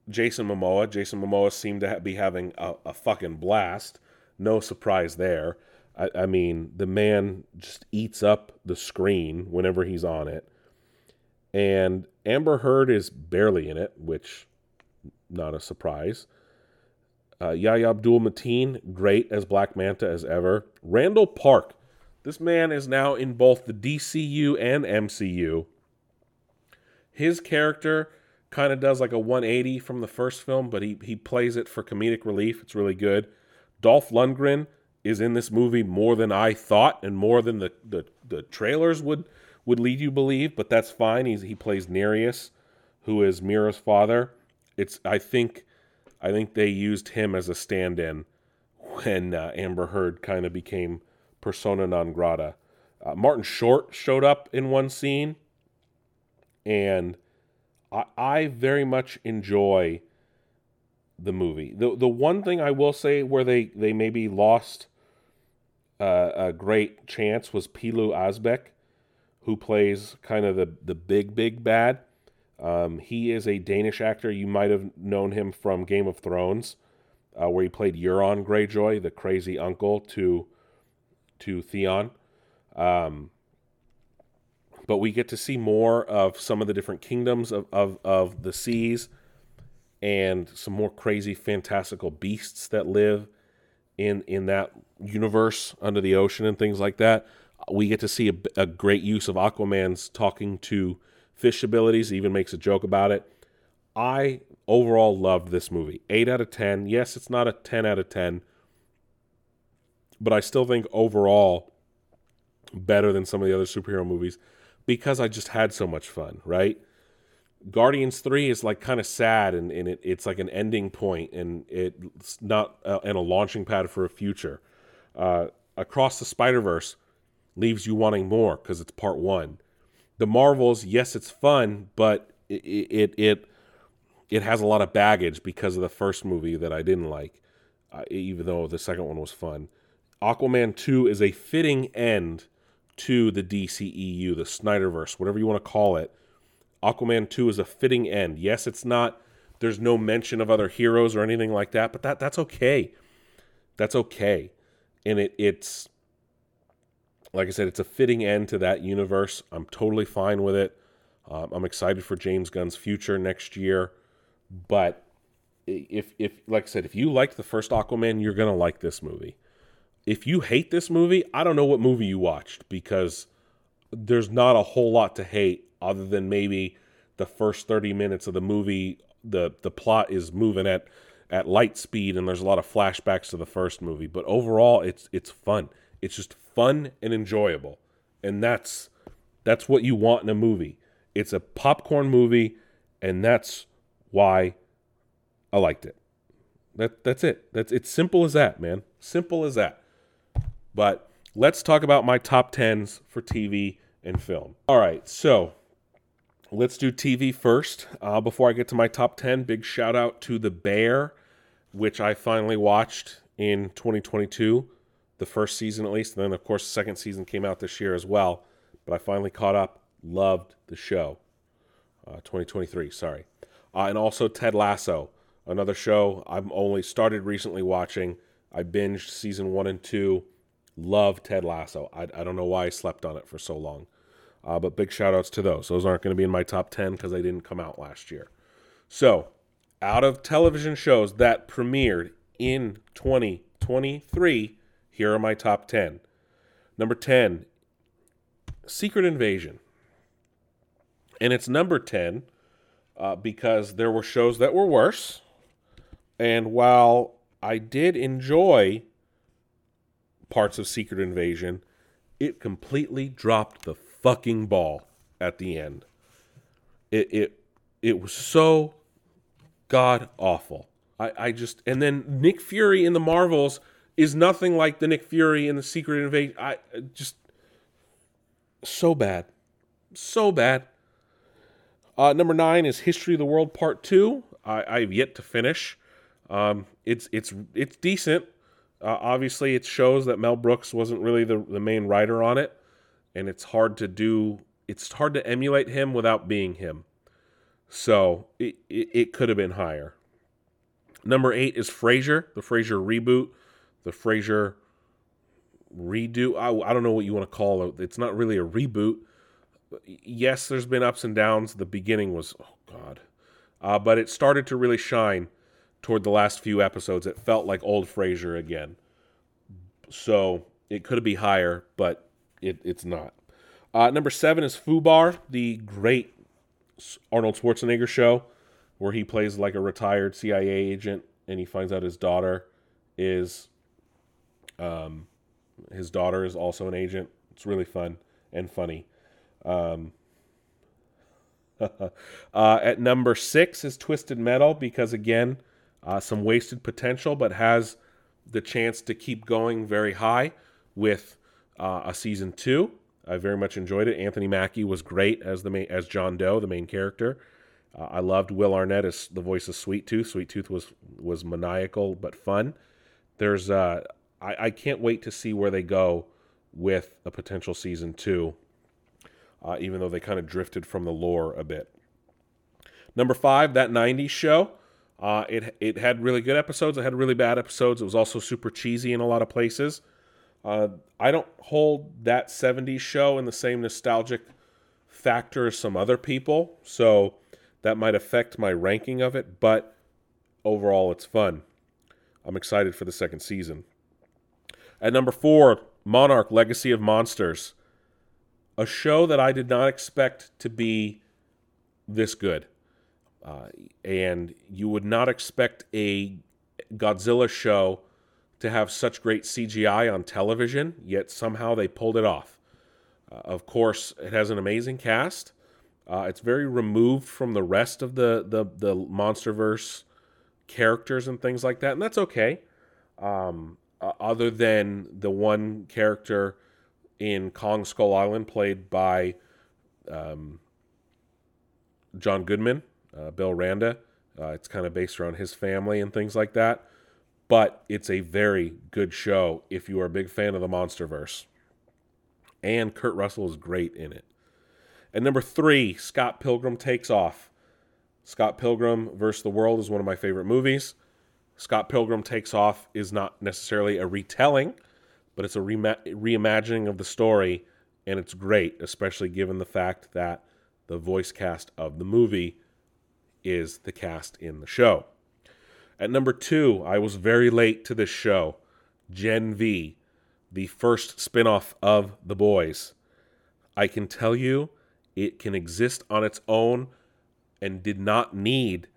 Jason Momoa. Jason Momoa seemed to be having a, a, fucking blast. No surprise there. I, I mean, the man just eats up the screen whenever he's on it and Amber Heard is barely in it, which not a surprise. Uh, Yahya Abdul Mateen, great as Black Manta as ever. Randall Park, this man is now in both the DCU and MCU. His character kind of does like a 180 from the first film, but he, he plays it for comedic relief. It's really good. Dolph Lundgren is in this movie more than I thought and more than the, the, the trailers would would lead you believe, but that's fine. He's, he plays Nereus, who is Mera's father. It's I think I think they used him as a stand-in when uh, Amber Heard kind of became persona non grata. Uh, Martin Short showed up in one scene, and I, I very much enjoy the movie. the The one thing I will say where they they maybe lost uh, a great chance was Pilou Asbæk who plays kind of the, the big, big bad. Um, he is a Danish actor. You might have known him from Game of Thrones, uh, where he played Euron Greyjoy, the crazy uncle to to Theon. Um, but we get to see more of some of the different kingdoms of, of, of the seas and some more crazy fantastical beasts that live in in that universe under the ocean and things like that we get to see a, a, great use of Aquaman's talking to fish abilities. He even makes a joke about it. I overall loved this movie. 8 out of 10. Yes, it's not a 10 out of 10, but I still think overall better than some of the other superhero movies because I just had so much fun, right? Guardians 3 is like kind of sad and, and it, it's like an ending point and it's not uh, and a launching pad for a future. Uh, Across the Spider Verse leaves you wanting more because it's part one. The Marvels, yes, it's fun, but it, it, it it has a lot of baggage because of the first movie that I didn't like, uh, even though the second one was fun. Aquaman 2 is a fitting end to the DCEU, the Snyderverse, whatever you want to call it. Aquaman 2 is a fitting end. Yes, it's not there's no mention of other heroes or anything like that, but that that's okay. That's okay. And it it's like I said, it's a fitting end to that universe. I'm totally fine with it. Um, I'm excited for James Gunn's future next year. But if if like I said, if you liked the first Aquaman, you're gonna like this movie. If you hate this movie, I don't know what movie you watched because there's not a whole lot to hate other than maybe the first 30 minutes of the movie the the plot is moving at at light speed and there's a lot of flashbacks to the first movie but overall it's it's fun. It's just fun and enjoyable. And that's that's what you want in a movie. It's a popcorn movie and that's why I liked it. That that's it. That's it's simple as that man. Simple as that. But let's talk about my top 10s for TV and film. All right so let's do TV first. Uh, before I get to my top 10, big shout out to The Bear, which I finally watched in 2022, the first season at least. And then, of course, the second season came out this year as well. But I finally caught up. Loved the show. Uh, 2023, sorry. Uh, and also Ted Lasso, another show I've only started recently watching. I binged season one and two. Love Ted Lasso. I, I don't know why I slept on it for so long. Uh, but big shout outs to those. Those aren't going to be in my top 10 because they didn't come out last year. So, out of television shows that premiered in 2023, here are my top 10. Number 10, Secret Invasion. And it's number 10 uh, because there were shows that were worse. And while I did enjoy parts of Secret Invasion, it completely dropped the fucking ball at the end. It it it was so god awful. I, I just and then Nick Fury in the Marvels is nothing like the Nick Fury in the Secret Invasion. I just so bad, so bad. Uh, number nine is History of the World Part Two. I, I've yet to finish. Um, it's it's it's decent. Uh, obviously, it shows that Mel Brooks wasn't really the the main writer on it and it's hard to do it's hard to emulate him without being him. So it, it, it could have been higher. Number eight is Frasier, the Frasier reboot, the Frasier redo. I, I don't know what you want to call it. It's not really a reboot. Yes, there's been ups and downs. The beginning was, oh God. Uh, but it started to really shine toward the last few episodes. It felt like old Frasier again. So it could be higher, but it, it's not. Uh, number seven is Fubar, the great Arnold Schwarzenegger show, where he plays like a retired CIA agent, and he finds out his daughter is, um, his daughter is also an agent. It's really fun and funny. Um, uh, at number six is Twisted Metal because again, uh, some wasted potential, but has the chance to keep going very high with uh, a season two. I very much enjoyed it. Anthony Mackie was great as the main, as John Doe, the main character. Uh, I loved Will Arnett as the voice of Sweet Tooth. Sweet Tooth was was maniacal but fun. There's uh, I, I can't wait to see where they go with a potential season two. Uh, even though they kind of drifted from the lore a bit. Number five, that '90s show. Uh, it it had really good episodes. It had really bad episodes. It was also super cheesy in a lot of places. Uh, I don't hold that 70s show in the same nostalgic factor as some other people, so that might affect my ranking of it, but overall it's fun. I'm excited for the second season. At number four, Monarch Legacy of Monsters. A show that I did not expect to be this good. Uh, and you would not expect a Godzilla show to have such great CGI on television, yet somehow they pulled it off. Uh, of course, it has an amazing cast. Uh, it's very removed from the rest of the the the MonsterVerse characters and things like that, and that's okay. Um, uh, other than the one character in Kong Skull Island, played by um, John Goodman, uh, Bill Randa, Uh, it's kind of based around his family and things like that. But it's a very good show if you are a big fan of the MonsterVerse. And Kurt Russell is great in it. And number three, Scott Pilgrim takes off. Scott Pilgrim versus the World is one of my favorite movies. Scott Pilgrim takes off is not necessarily a retelling, but it's a reimagining of the story, and it's great, especially given the fact that the voice cast of the movie is the cast in the show. At number two, I was very late to this show Gen V, the first spinoff of The Boys. I can tell you it can exist on its own and did not need.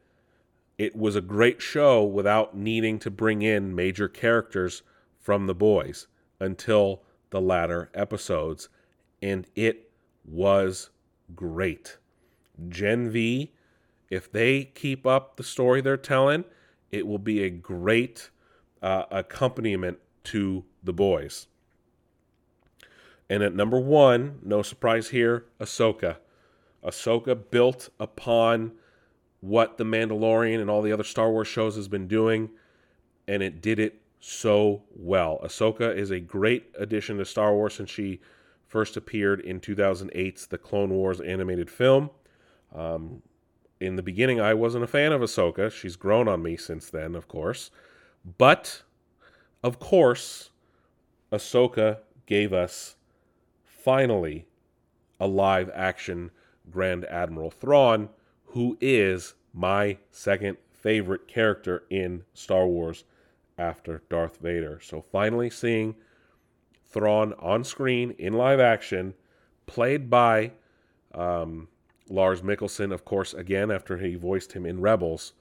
It was a great show without needing to bring in major characters from The Boys until the latter episodes, and it was great. Gen V, if they keep up the story they're telling, it will be a great uh, accompaniment to the boys. And at number one, no surprise here, Ahsoka. Ahsoka built upon what The Mandalorian and all the other Star Wars shows has been doing, and it did it so well. Ahsoka is a great addition to Star Wars since she first appeared in 2008's The Clone Wars animated film. Um, in the beginning, I wasn't a fan of Ahsoka. She's grown on me since then, of course. But, of course, Ahsoka gave us finally a live action Grand Admiral Thrawn, who is my second favorite character in Star Wars after Darth Vader. So finally seeing Thrawn on screen in live action, played by um, Lars Mikkelsen, of course, again after he voiced him in Rebels,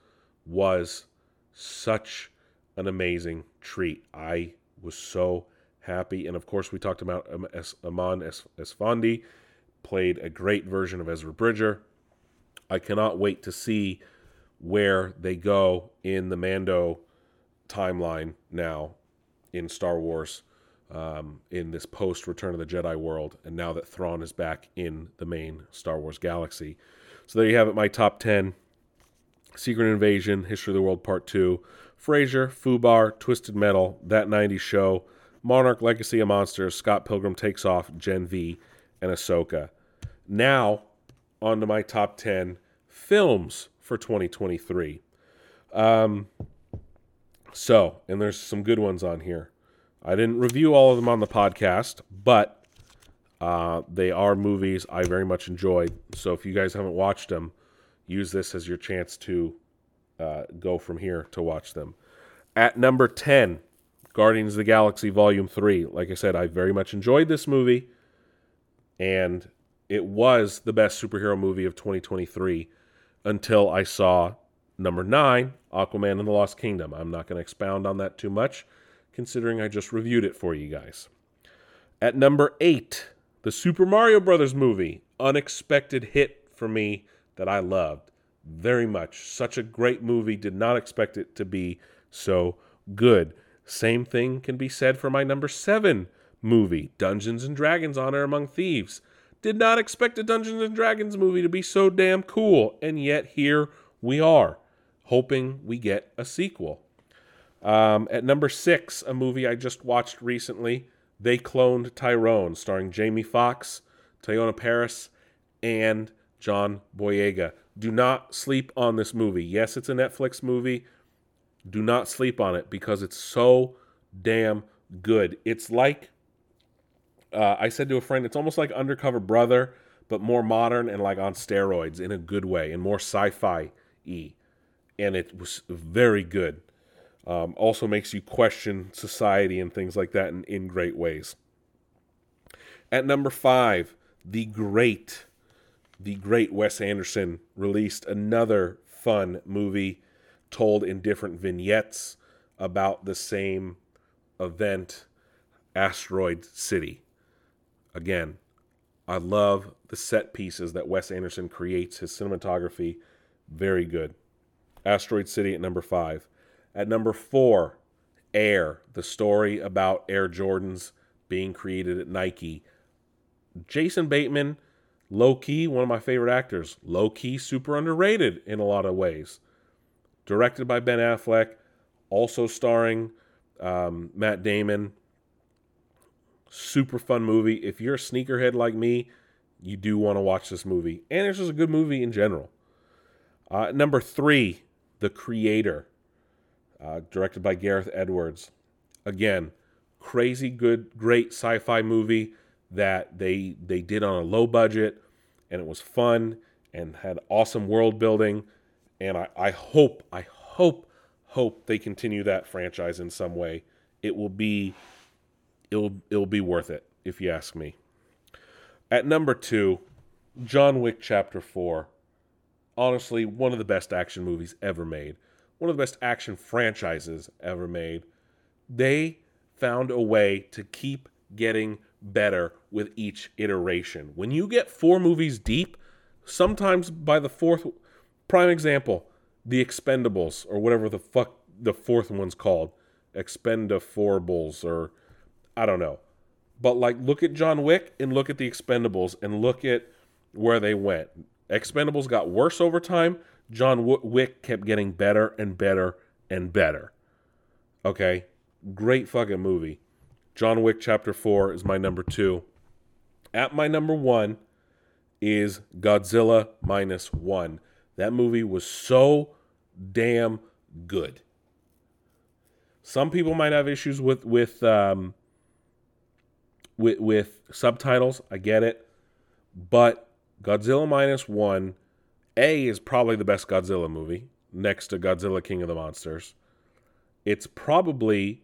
was such an amazing treat. I was so happy, and of course, we talked about Eman Esfandi, played a great version of Ezra Bridger. I cannot wait to see where they go in the Mando timeline now in Star Wars um, in this post Return of the Jedi world, and now that Thrawn is back in the main Star Wars galaxy. So there you have it, my top 10 Secret Invasion, History of the World Part 2, Frasier, Fubar, Twisted Metal, That 90s Show, Monarch Legacy of Monsters, Scott Pilgrim Takes Off, Gen V, and Ahsoka. Now, on to my top 10 films for 2023. Um, so, and there's some good ones on here. I didn't review all of them on the podcast, but uh, they are movies I very much enjoyed. So if you guys haven't watched them, use this as your chance to uh, go from here to watch them. At number 10, Guardians of the Galaxy Volume 3. Like I said, I very much enjoyed this movie, and it was the best superhero movie of 2023 until I saw number 9, Aquaman and the Lost Kingdom. I'm not going to expound on that too much considering I just reviewed it for you guys. At number eight, the Super Mario Brothers movie, unexpected hit for me that I loved very much. Such a great movie, did not expect it to be so good. Same thing can be said for my number seven movie, Dungeons and Dragons Honor Among Thieves. Did not expect a Dungeons and Dragons movie to be so damn cool, and yet here we are, hoping we get a sequel. Um, at number six, a movie I just watched recently, They Cloned Tyrone, starring Jamie Foxx, Teyonah Parris, and John Boyega. Do not sleep on this movie. Yes, it's a Netflix movie. Do not sleep on it because it's so damn good. It's like, uh, I said to a friend, it's almost like Undercover Brother, but more modern and like on steroids in a good way and more sci fi y. And it was very good um, also makes you question society and things like that in, in great ways. At number five, the great, the great Wes Anderson released another fun movie told in different vignettes about the same event, Asteroid City. Again, I love the set pieces that Wes Anderson creates. His cinematography, very good. Asteroid City at number five. At number four, Air, the story about Air Jordans being created at Nike. Jason Bateman, low key, one of my favorite actors. Low key, super underrated in a lot of ways. directed by Ben Affleck, also starring um, Matt Damon. Super fun movie. If you're a sneakerhead like me, you do want to watch this movie. And it's just a good movie in general. Uh, number three, The Creator, uh, directed by Gareth Edwards. Again, crazy good, great sci-fi movie that they they did on a low budget, and it was fun and had awesome world building. And I, I hope, I hope, hope they continue that franchise in some way. It will be, it'll it'll be worth it if you ask me. At number two, John Wick Chapter Four. Honestly, one of the best action movies ever made. One of the best action franchises ever made. They found a way to keep getting better with each iteration. When you get four movies deep, sometimes by the fourth prime example, The Expendables or whatever the fuck the fourth one's called, Expendaforbles or I don't know. But like look at John Wick and look at The Expendables and look at where they went. Expendables got worse over time. John Wick kept getting better and better and better. Okay? Great fucking movie. John Wick Chapter 4 is my number two. At my number one is Godzilla Minus One. That movie was so damn good. Some people might have issues with with um, with, with subtitles. I get it, but Godzilla Minus One, A is probably the best Godzilla movie next to Godzilla King of the Monsters. It's probably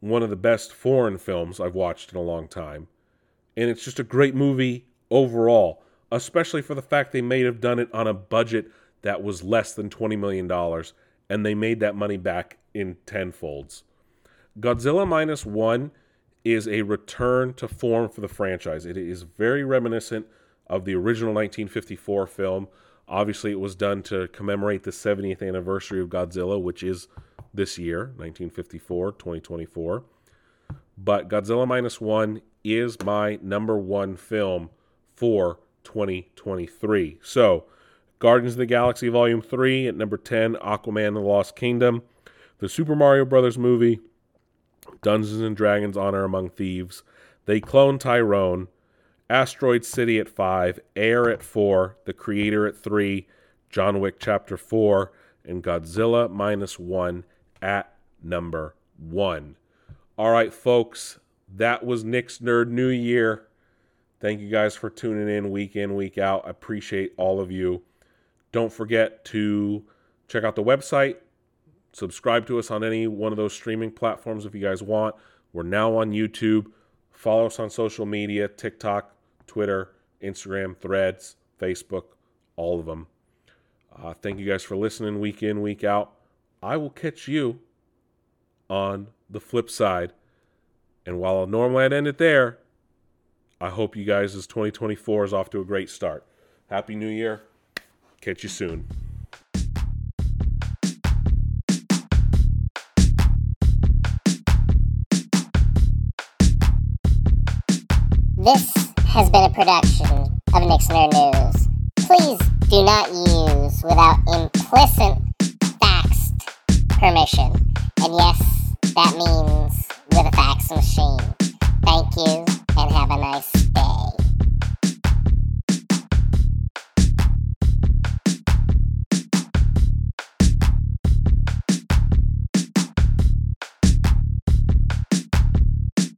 one of the best foreign films I've watched in a long time. And it's just a great movie overall, especially for the fact they may have done it on a budget that was less than $20 million, and they made that money back in tenfolds. Godzilla Minus One is a return to form for the franchise. It is very reminiscent of the original 1954 film. Obviously, it was done to commemorate the 70th anniversary of Godzilla, which is this year, 1954, 2024. But Godzilla Minus One is my number one film for 2023. So, Guardians of the Galaxy Volume 3 at number 10, Aquaman and the Lost Kingdom, the Super Mario Brothers movie, Dungeons and Dragons Honor Among Thieves, They Clone Tyrone, Asteroid City at 5, Air at 4, The Creator at 3, John Wick Chapter 4, and Godzilla Minus 1 at number one. All right, folks, that was Nick's Nerd New Year. Thank you guys for tuning in week in, week out. I appreciate all of you. Don't forget to check out the website, subscribe to us on any one of those streaming platforms if you guys want. We're now on YouTube. Follow us on social media TikTok, Twitter, Instagram, Threads, Facebook, all of them. Uh, thank you guys for listening week in, week out. I will catch you on the flip side. And while normally I'd end it there, I hope you guys' 2024 is off to a great start. Happy New Year. Catch you soon. This has been a production of Nick's Nerd News. Please do not use without implicit faxed permission. And yes, that means with a fax machine. Thank you and have a nice